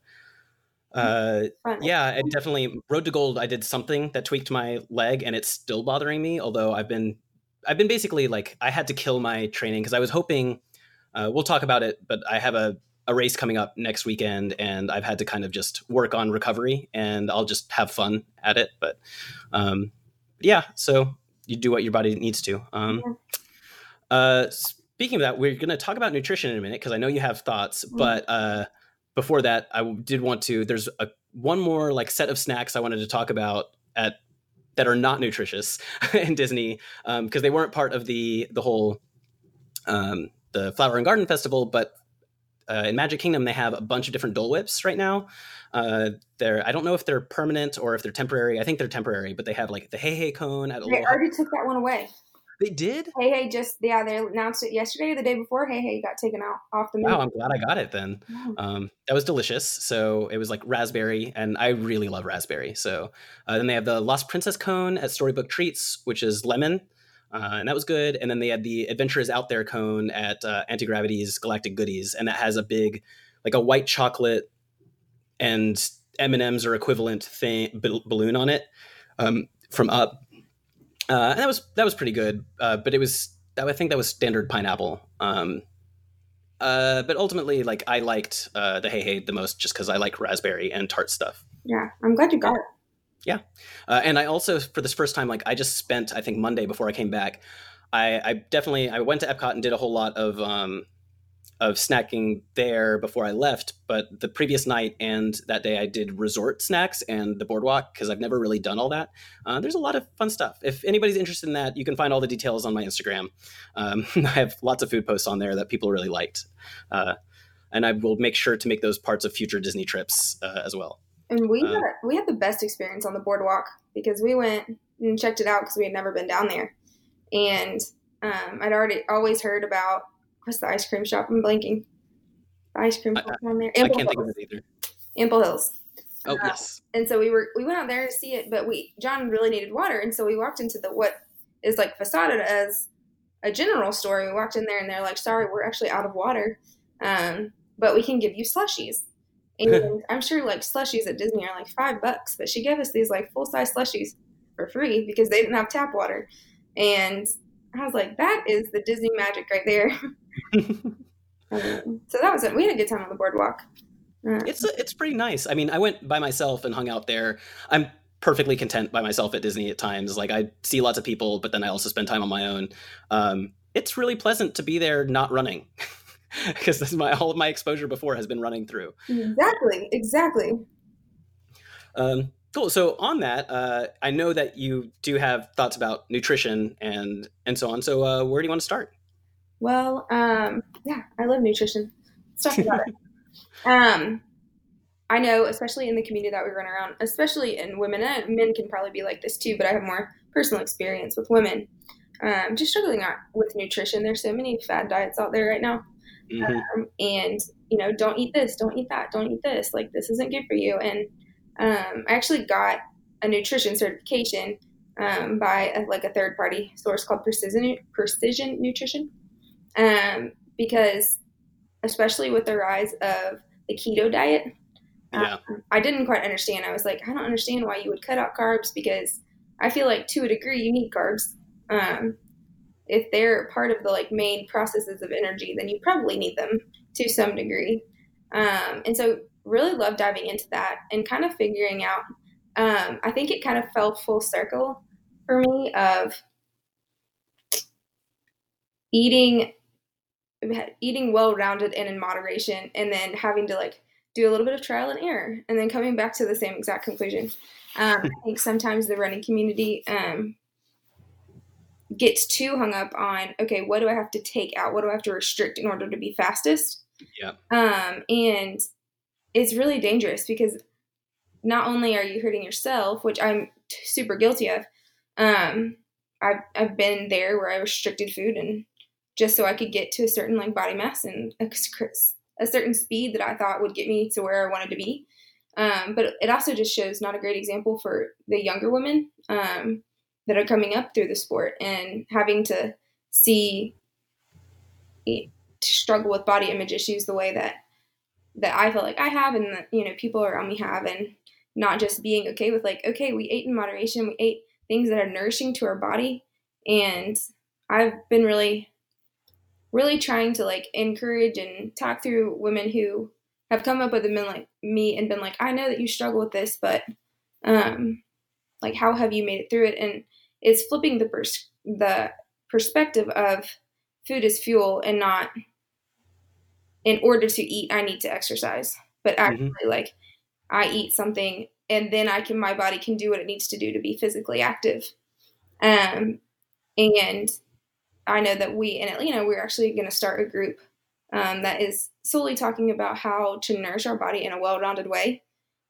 uh, yeah, it definitely Road to Gold. I did something that tweaked my leg, and it's still bothering me. Although I've been, I've been basically like I had to kill my training because I was hoping. Uh, we'll talk about it, but I have a a race coming up next weekend, and I've had to kind of just work on recovery, and I'll just have fun at it. But um, yeah, so you do what your body needs to. Um, uh, speaking of that, we're going to talk about nutrition in a minute because I know you have thoughts, mm-hmm. but. Uh, before that, I did want to. There's a one more like set of snacks I wanted to talk about at that are not nutritious in Disney because um, they weren't part of the the whole um, the Flower and Garden Festival, but uh, in Magic Kingdom they have a bunch of different Dole Whips right now. Uh, they're I don't know if they're permanent or if they're temporary. I think they're temporary, but they have like the Hei Hei cone at. They already took that one away. They did? Hei Hei just yeah, they announced it yesterday or the day before. Hei Hei got taken out off the menu. Wow, I'm glad I got it then. Um, that was delicious. So it was like raspberry, and I really love raspberry. So uh, then they have the Lost Princess cone at Storybook Treats, which is lemon. Uh, and that was good. And then they had the Adventures Out There cone at uh, Auntie Gravity's Galactic Goodies, and that has a big, like a white chocolate and M and M's or equivalent thing b- balloon on it um, from Up, uh, and that was that was pretty good. Uh, but it was I think that was standard pineapple. Um, uh, but ultimately, like I liked uh, the Hei Hei the most just because I like raspberry and tart stuff. Yeah, I'm glad you got it. Yeah, uh, and I also for this first time, like I just spent I think Monday before I came back. I, I definitely I went to Epcot and did a whole lot of um, of snacking there before I left. But the previous night and that day, I did resort snacks and the boardwalk because I've never really done all that. Uh, there's a lot of fun stuff. If anybody's interested in that, you can find all the details on my Instagram. Um, I have lots of food posts on there that people really liked. Uh, and I will make sure to make those parts of future Disney trips uh, as well. And we uh, had, we had the best experience on the boardwalk because we went and checked it out because we had never been down there, and um, I'd already always heard about what's the ice cream shop? I'm blanking. The ice cream shop I, on there. Ample I can't Hills. think of it either. Ample Hills. Oh uh, yes. And so we were we went out there to see it, but we John really needed water, and so we walked into the what is like facaded as a general store. We walked in there, and they're like, "Sorry, we're actually out of water, um, but we can give you slushies." And I'm sure like slushies at Disney are like five bucks, but she gave us these like full size slushies for free because they didn't have tap water, and I was like, "That is the Disney magic right there." um, so that was it. We had a good time on the boardwalk. Uh, it's it's pretty nice. I mean, I went by myself and hung out there. I'm perfectly content by myself at Disney at times. Like I see lots of people, but then I also spend time on my own. Um, it's really pleasant to be there not running because this my all of my exposure before has been running through. Exactly, exactly. Um, cool. So on that, uh, I know that you do have thoughts about nutrition and and so on. So uh, where do you want to start? Well, um, yeah, I love nutrition. Let's talk about it. Um, I know, especially in the community that we run around, especially in women, and men can probably be like this too, but I have more personal experience with women. Um, just struggling with nutrition. There's so many fad diets out there right now. Mm-hmm. Um, and, you know, don't eat this, don't eat that, don't eat this. Like, this isn't good for you. And um, I actually got a nutrition certification um, by a, like a third party source called Precision, Precision Nutrition um, because especially with the rise of the keto diet, yeah. um, I didn't quite understand. I was like, I don't understand why you would cut out carbs because I feel like to a degree you need carbs. Um, if they're part of the like main processes of energy, then you probably need them to some degree. Um, and so really love diving into that and kind of figuring out. Um, I think it kind of fell full circle for me of eating eating well rounded and in moderation, and then having to like do a little bit of trial and error, and then coming back to the same exact conclusion. Um, I think sometimes the running community um, gets too hung up on okay, what do I have to take out? What do I have to restrict in order to be fastest? Yeah. Um, and it's really dangerous because not only are you hurting yourself, which I'm super guilty of. Um, I've I've been there where I restricted food and just so I could get to a certain like body mass and a, a certain speed that I thought would get me to where I wanted to be. Um, but it also just shows not a great example for the younger women um, that are coming up through the sport and having to see to struggle with body image issues the way that that I feel like I have and that you know people around me have and not just being okay with like okay we ate in moderation we ate things that are nourishing to our body and I've been really really trying to like encourage and talk through women who have come up with men like me and been like, I know that you struggle with this, but um, like how have you made it through it? And it's flipping the pers- the perspective of food is fuel and not in order to eat I need to exercise, but mm-hmm. actually mm-hmm. like I eat something and then I can my body can do what it needs to do to be physically active. Um, and I know that we in Atlanta, we're actually going to start a group um, that is solely talking about how to nourish our body in a well rounded way,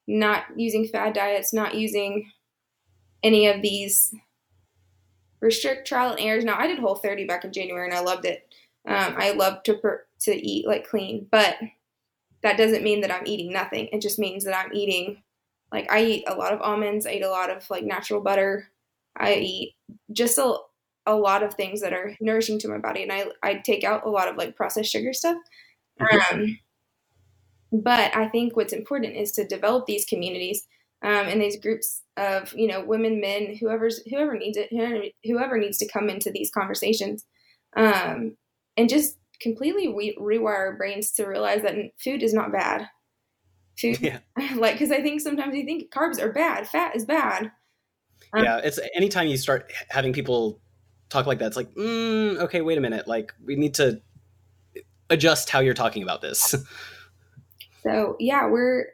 not using fad diets, not using any of these restrict trial and errors. Now I did Whole 30 back in January and I loved it. Um, I love to per, to eat like clean, but that doesn't mean that I'm eating nothing. It just means that I'm eating like I eat a lot of almonds. I eat a lot of like natural butter. I eat just a, a lot of things that are nourishing to my body, and I I take out a lot of like processed sugar stuff. Mm-hmm. Um, but I think what's important is to develop these communities um, and these groups of you know women, men, whoever's whoever needs it, whoever needs to come into these conversations, um, and just completely re- rewire our brains to realize that food is not bad. Food, yeah. like because I think sometimes you think carbs are bad, fat is bad. Um, yeah, it's anytime you start having people talk like that, it's like, mm, okay, wait a minute, like we need to adjust how you're talking about this. So yeah, we're,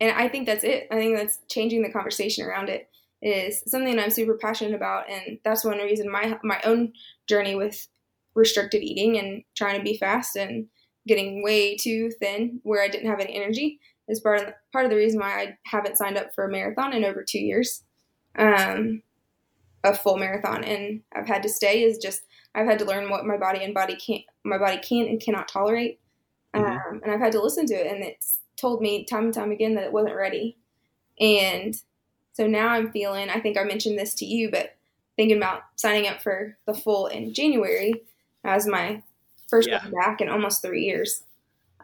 and I think that's it. I think that's changing the conversation around it is something I'm super passionate about, and that's one reason my my own journey with restricted eating and trying to be fast and getting way too thin where I didn't have any energy is part of the, part of the reason why I haven't signed up for a marathon in over two years, um, a full marathon, and I've had to stay. Is just I've had to learn what my body and body can't my body can and cannot tolerate, Mm-hmm. Um, and I've had to listen to it, and it's told me time and time again that it wasn't ready. And so now I'm feeling, I think I mentioned this to you, but thinking about signing up for the full in January as my first yeah. back in almost three years.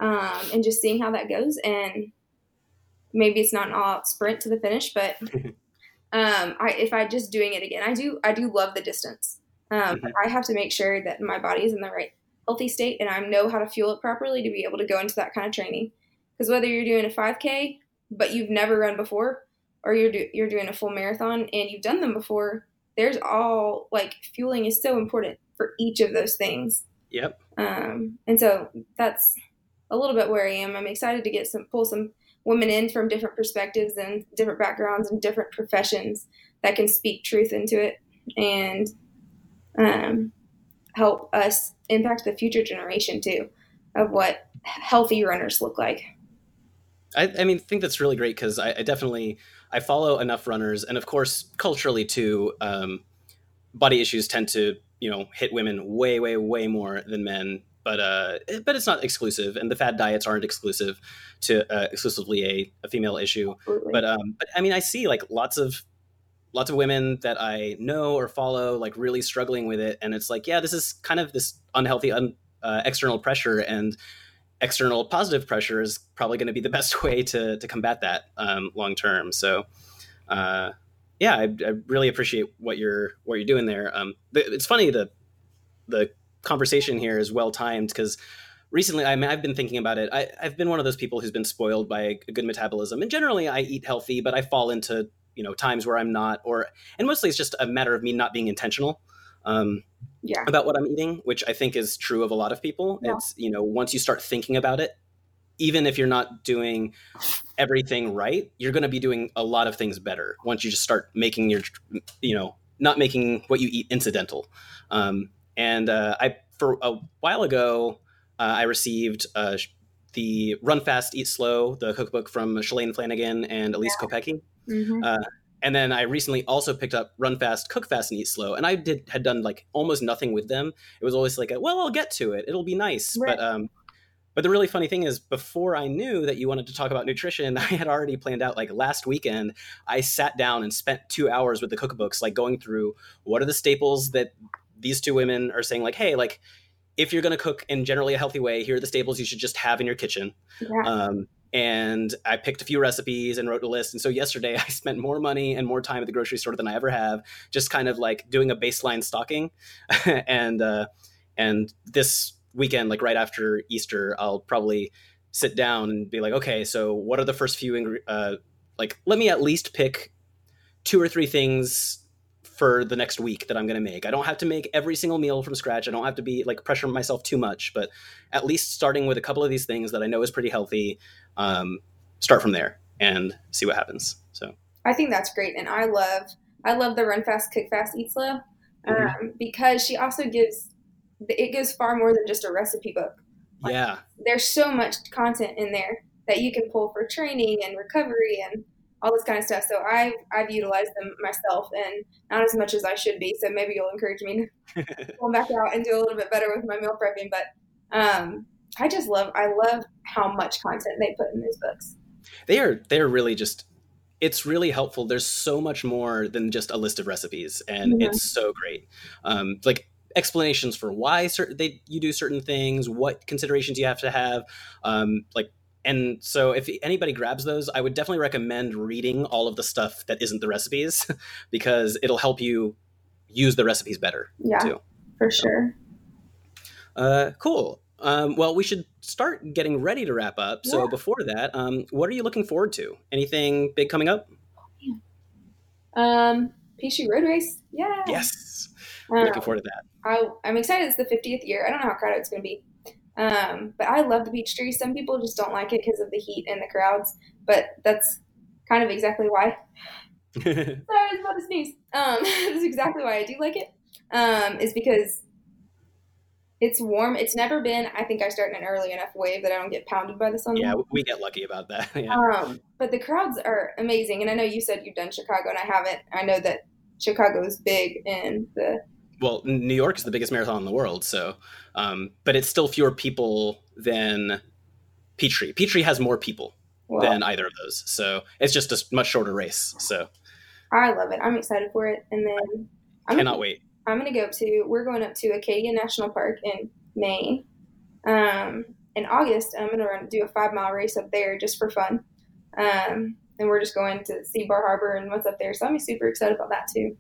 Um, and just seeing how that goes. And maybe it's not an all out sprint to the finish, but um, I, if I just doing it again, I do, I do love the distance. Um, mm-hmm. I have to make sure that my body is in the right healthy state and I know how to fuel it properly to be able to go into that kind of training. Because whether you're doing a 5K but you've never run before, or you're do, you're doing a full marathon and you've done them before, there's all like fueling is so important for each of those things. Yep. Um, and so that's a little bit where I am. I'm excited to get some pull some women in from different perspectives and different backgrounds and different professions that can speak truth into it and um, help us impact the future generation too of what healthy runners look like. I, I mean, I think that's really great because I, I, definitely I follow enough runners, and of course, culturally too, um, body issues tend to you know hit women way, way, way more than men. But uh, but it's not exclusive, and the fad diets aren't exclusive to uh, exclusively a, a female issue. Absolutely. But um, but I mean, I see like lots of lots of women that I know or follow like really struggling with it, and it's like, yeah, this is kind of this unhealthy un, uh, external pressure, and external positive pressure is probably going to be the best way to to combat that um, long term. So, uh, yeah, I, I, really appreciate what you're what you're doing there. Um, it's funny the the conversation here is well timed because recently I mean, I've been thinking about it. I, have been one of those people who's been spoiled by a good metabolism, and generally I eat healthy, but I fall into you know times where i'm not or and mostly it's just a matter of me not being intentional um, yeah. about what i'm eating which i think is true of a lot of people yeah. it's you know once you start thinking about it even if you're not doing everything right you're going to be doing a lot of things better once you just start making your you know not making what you eat incidental um, and uh, i for a while ago uh, i received uh, the run fast eat slow the cookbook from shalane flanagan and Elyse yeah. Kopecky. Mm-hmm. And then I recently also picked up Run Fast, Cook Fast, and Eat Slow, and I did had done like almost nothing with them. It was always like, a, well, I'll get to it; it'll be nice. Right. But um, but the really funny thing is, before I knew that you wanted to talk about nutrition, I had already planned out. Like last weekend, I sat down and spent two hours with the cookbooks, like going through what are the staples that these two women are saying, like, hey, like if you're going to cook in generally a healthy way, here are the staples you should just have in your kitchen. Yeah. Um, and I picked a few recipes and wrote a list. And so yesterday I spent more money and more time at the grocery store than I ever have, just kind of like doing a baseline stocking. and uh, and this weekend, like right after Easter, I'll probably sit down and be like, okay, so what are the first few? Uh, like, let me at least pick two or three things for the next week that I'm going to make. I don't have to make every single meal from scratch. I don't have to be like pressure myself too much, but at least starting with a couple of these things that I know is pretty healthy um, start from there and see what happens. So I think that's great, and I love I love the run fast, cook fast, eat slow um, mm-hmm. because she also gives it gives far more than just a recipe book. Like, yeah, there's so much content in there that you can pull for training and recovery and all this kind of stuff. So I've I've utilized them myself, and not as much as I should be. So maybe you'll encourage me to go back out and do a little bit better with my meal prepping. But um, I just love I love how much content they put in these books. They are they're really just it's really helpful. There's so much more than just a list of recipes, and mm-hmm. it's so great. Um, like explanations for why certain they you do certain things, what considerations you have to have, um, like. And so, if anybody grabs those, I would definitely recommend reading all of the stuff that isn't the recipes, because it'll help you use the recipes better. Yeah, too. for sure. Uh, cool. Um, well, we should start getting ready to wrap up. So before that, um, what are you looking forward to? Anything big coming up? Um, Peachtree Road Race. Yeah. Yes. Um, looking forward to that. I, am excited. It's the 50th year. I don't know how crowded it's going to be. Um, but I love the peach tree. Some people just don't like it because of the heat and the crowds, but that's kind of exactly why. Sorry, I was about to sneeze. Um, that's exactly why I do like it. Um, is because it's warm. It's never been. I think I start in an early enough wave that I don't get pounded by the sun. Yeah, we get lucky about that. yeah. Um, but the crowds are amazing, and I know you said you've done Chicago, and I haven't. I know that Chicago is big in the. Well, New York is the biggest marathon in the world, so, um, but it's still fewer people than Peachtree. Peachtree has more people well, than either of those, so it's just a much shorter race. So. I love it. I'm excited for it, and then I cannot wait I'm going to go to, we're going up to Acadia National Park in Maine. Um, in August, I'm going to do a five mile race up there just for fun. Um, and we're just going to see Bar Harbor and what's up there. So I'm super excited about that too.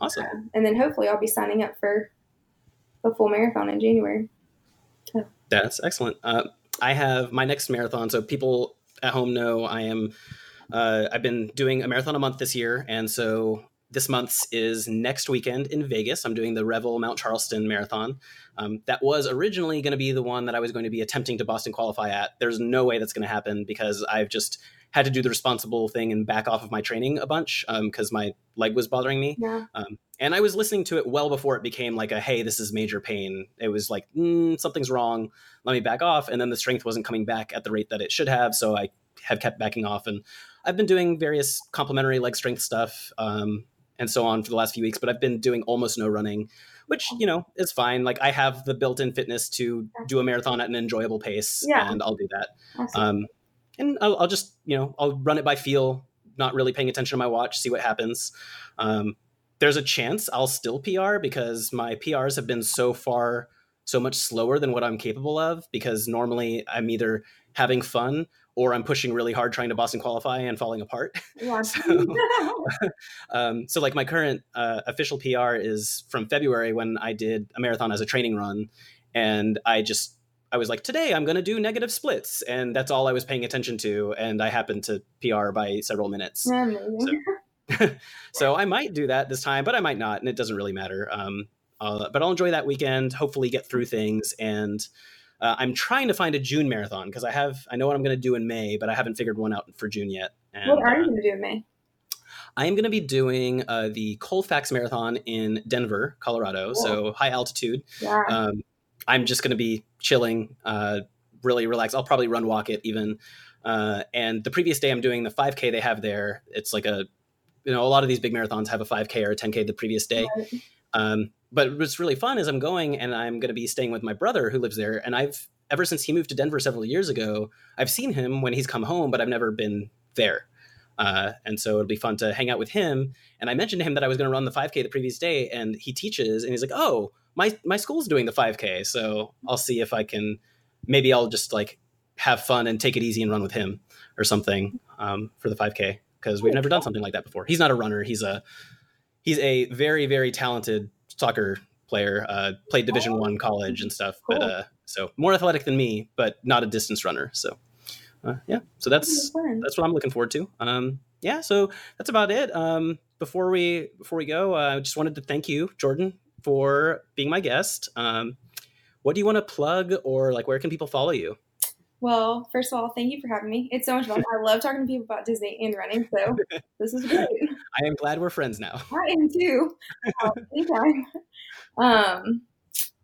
Awesome. Uh, and then hopefully I'll be signing up for the full marathon in January. So. That's excellent. Uh, I have my next marathon. So people at home know I am. Uh, I've been doing a marathon a month this year, and so this month's is next weekend in Vegas. I'm doing the Revel Mount Charleston Marathon. Um, that was originally going to be the one that I was going to be attempting to Boston qualify at. There's no way that's going to happen because I've just had to do the responsible thing and back off of my training a bunch because um, my leg was bothering me. Yeah. Um, and I was listening to it well before it became like a hey, this is major pain. It was like mm, something's wrong. Let me back off. And then the strength wasn't coming back at the rate that it should have, so I have kept backing off. And I've been doing various complementary leg strength stuff. Um, and so on for the last few weeks, but I've been doing almost no running, which, you know, is fine. Like I have the built in fitness to do a marathon at an enjoyable pace yeah. and I'll do that. Awesome. Um, and I'll, I'll, just, you know, I'll run it by feel, not really paying attention to my watch, see what happens. Um, there's a chance I'll still PR because my PRs have been so far so much slower than what I'm capable of because normally I'm either having fun or I'm pushing really hard trying to Boston qualify and falling apart. Yeah. so, um, so, like my current uh, official PR is from February when I did a marathon as a training run, and I just I was like, today I'm going to do negative splits, and that's all I was paying attention to, and I happened to PR by several minutes. So, so I might do that this time, but I might not, and it doesn't really matter. Um, uh, but I'll enjoy that weekend. Hopefully, get through things and uh, I'm trying to find a June marathon because I have I know what I'm going to do in May, but I haven't figured one out for June yet. And, what are you uh, going to do in May? I am going to be doing uh, the Colfax Marathon in Denver, Colorado, cool. so high altitude. Yeah. Um, I'm just going to be chilling, uh, really relaxed. I'll probably run walk it even. Uh, and the previous day, I'm doing the 5K they have there. It's like a, you know, a lot of these big marathons have a 5K or a 10K the previous day. Right. Um, but what's really fun is I'm going and I'm going to be staying with my brother who lives there. And I've, ever since he moved to Denver several years ago, I've seen him when he's come home, but I've never been there. Uh, and so it'll be fun to hang out with him. And I mentioned to him that I was going to run the 5K the previous day, and he teaches, and he's like, "Oh, my my school's doing the 5K, so I'll see if I can. Maybe I'll just like have fun and take it easy and run with him or something um, for the 5K because we've never done something like that before. He's not a runner; he's a he's a very very talented soccer player. Uh, played Division oh. One college and stuff, cool. but uh, so more athletic than me, but not a distance runner. So uh, yeah, so that's that's what I'm looking forward to. Um, yeah, so that's about it. Um, before we before we go, uh, I just wanted to thank you, Jordan, for being my guest. Um, what do you want to plug, or like where can people follow you? Well, first of all, thank you for having me. It's so much fun. I love talking to people about Disney and running, so this is great. I am glad we're friends now. I am too. Uh, anytime. Um,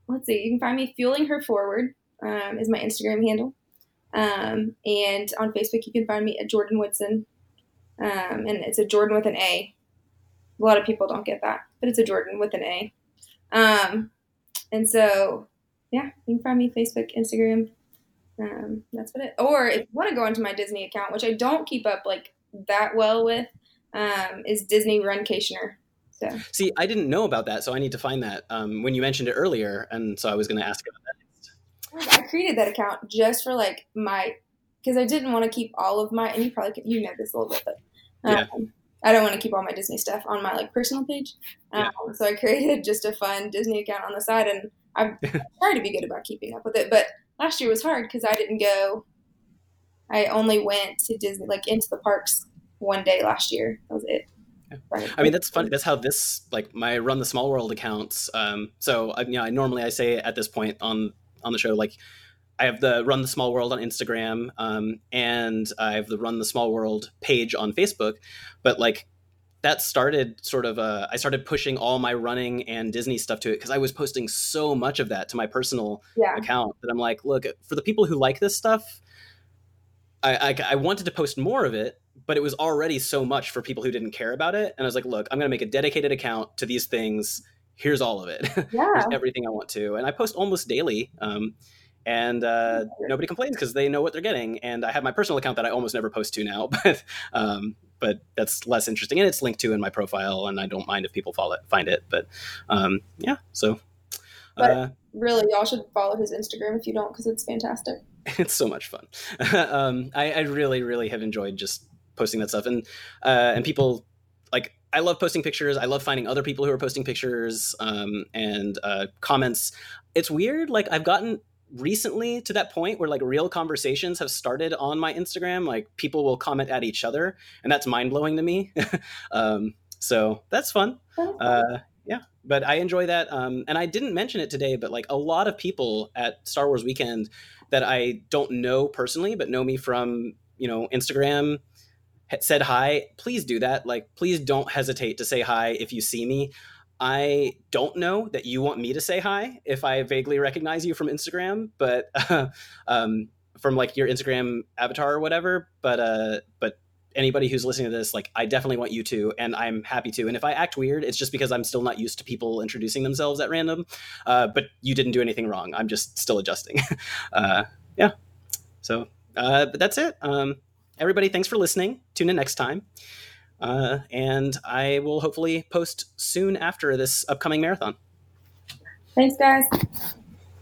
let's see. You can find me fueling her forward. Um, is my Instagram handle, um, and on Facebook you can find me at Jordan Woodson. um, and it's a Jordan with an A. A lot of people don't get that, but it's a Jordan with an A. Um, and so, yeah, you can find me Facebook, Instagram. Um, that's what it. Or if you want to go into my Disney account, which I don't keep up like that well with, um, is Disney Runcationer. So see, I didn't know about that, so I need to find that um, when you mentioned it earlier, and so I was going to ask about that. I created that account just for like my because I didn't want to keep all of my and you probably could, you know this a little bit, but um, yeah. I don't want to keep all my Disney stuff on my like personal page. Um, yeah. So I created just a fun Disney account on the side, and I've tried to be good about keeping up with it. But last year was hard because I didn't go. I only went to Disney, like into the parks, one day last year. That was it. I mean, that's funny. That's how this, like, my Run the Small World accounts. Um, so, you know, I normally I say at this point on on the show, like, I have the Run the Small World on Instagram, um, and I have the Run the Small World page on Facebook. But like, that started sort of uh, I started pushing all my running and Disney stuff to it because I was posting so much of that to my personal yeah. account that I'm like, look, for the people who like this stuff, I, I, I wanted to post more of it, but it was already so much for people who didn't care about it. And I was like, look, I'm going to make a dedicated account to these things. Here's all of it. Yeah. Here's everything I want to. And I post almost daily. Um, and uh, nobody complains because they know what they're getting. And I have my personal account that I almost never post to now, but um, but that's less interesting, and it's linked to in my profile, and I don't mind if people follow it, find it. But um, yeah, so. Uh, really, y'all should follow his Instagram if you don't, because it's fantastic. It's so much fun. um, I, I really, really have enjoyed just posting that stuff, and uh, and people like I love posting pictures. I love finding other people who are posting pictures um, and uh, comments. It's weird. Like I've gotten recently to that point where like real conversations have started on my Instagram. Like people will comment at each other, and that's mind blowing to me. um, so that's fun. Uh, yeah, but I enjoy that. Um, and I didn't mention it today, but like a lot of people at Star Wars Weekend that I don't know personally, but know me from you know Instagram said hi please do that like please don't hesitate to say hi if you see me I don't know that you want me to say hi if I vaguely recognize you from Instagram, but um, from like your Instagram avatar or whatever. But uh, but anybody who's listening to this, like I definitely want you to, and I'm happy to. And if I act weird, it's just because I'm still not used to people introducing themselves at random. Uh, but you didn't do anything wrong. I'm just still adjusting. uh, yeah. So, uh, but that's it. Um, everybody, thanks for listening. Tune in next time. Uh, and I will hopefully post soon after this upcoming marathon. Thanks, guys.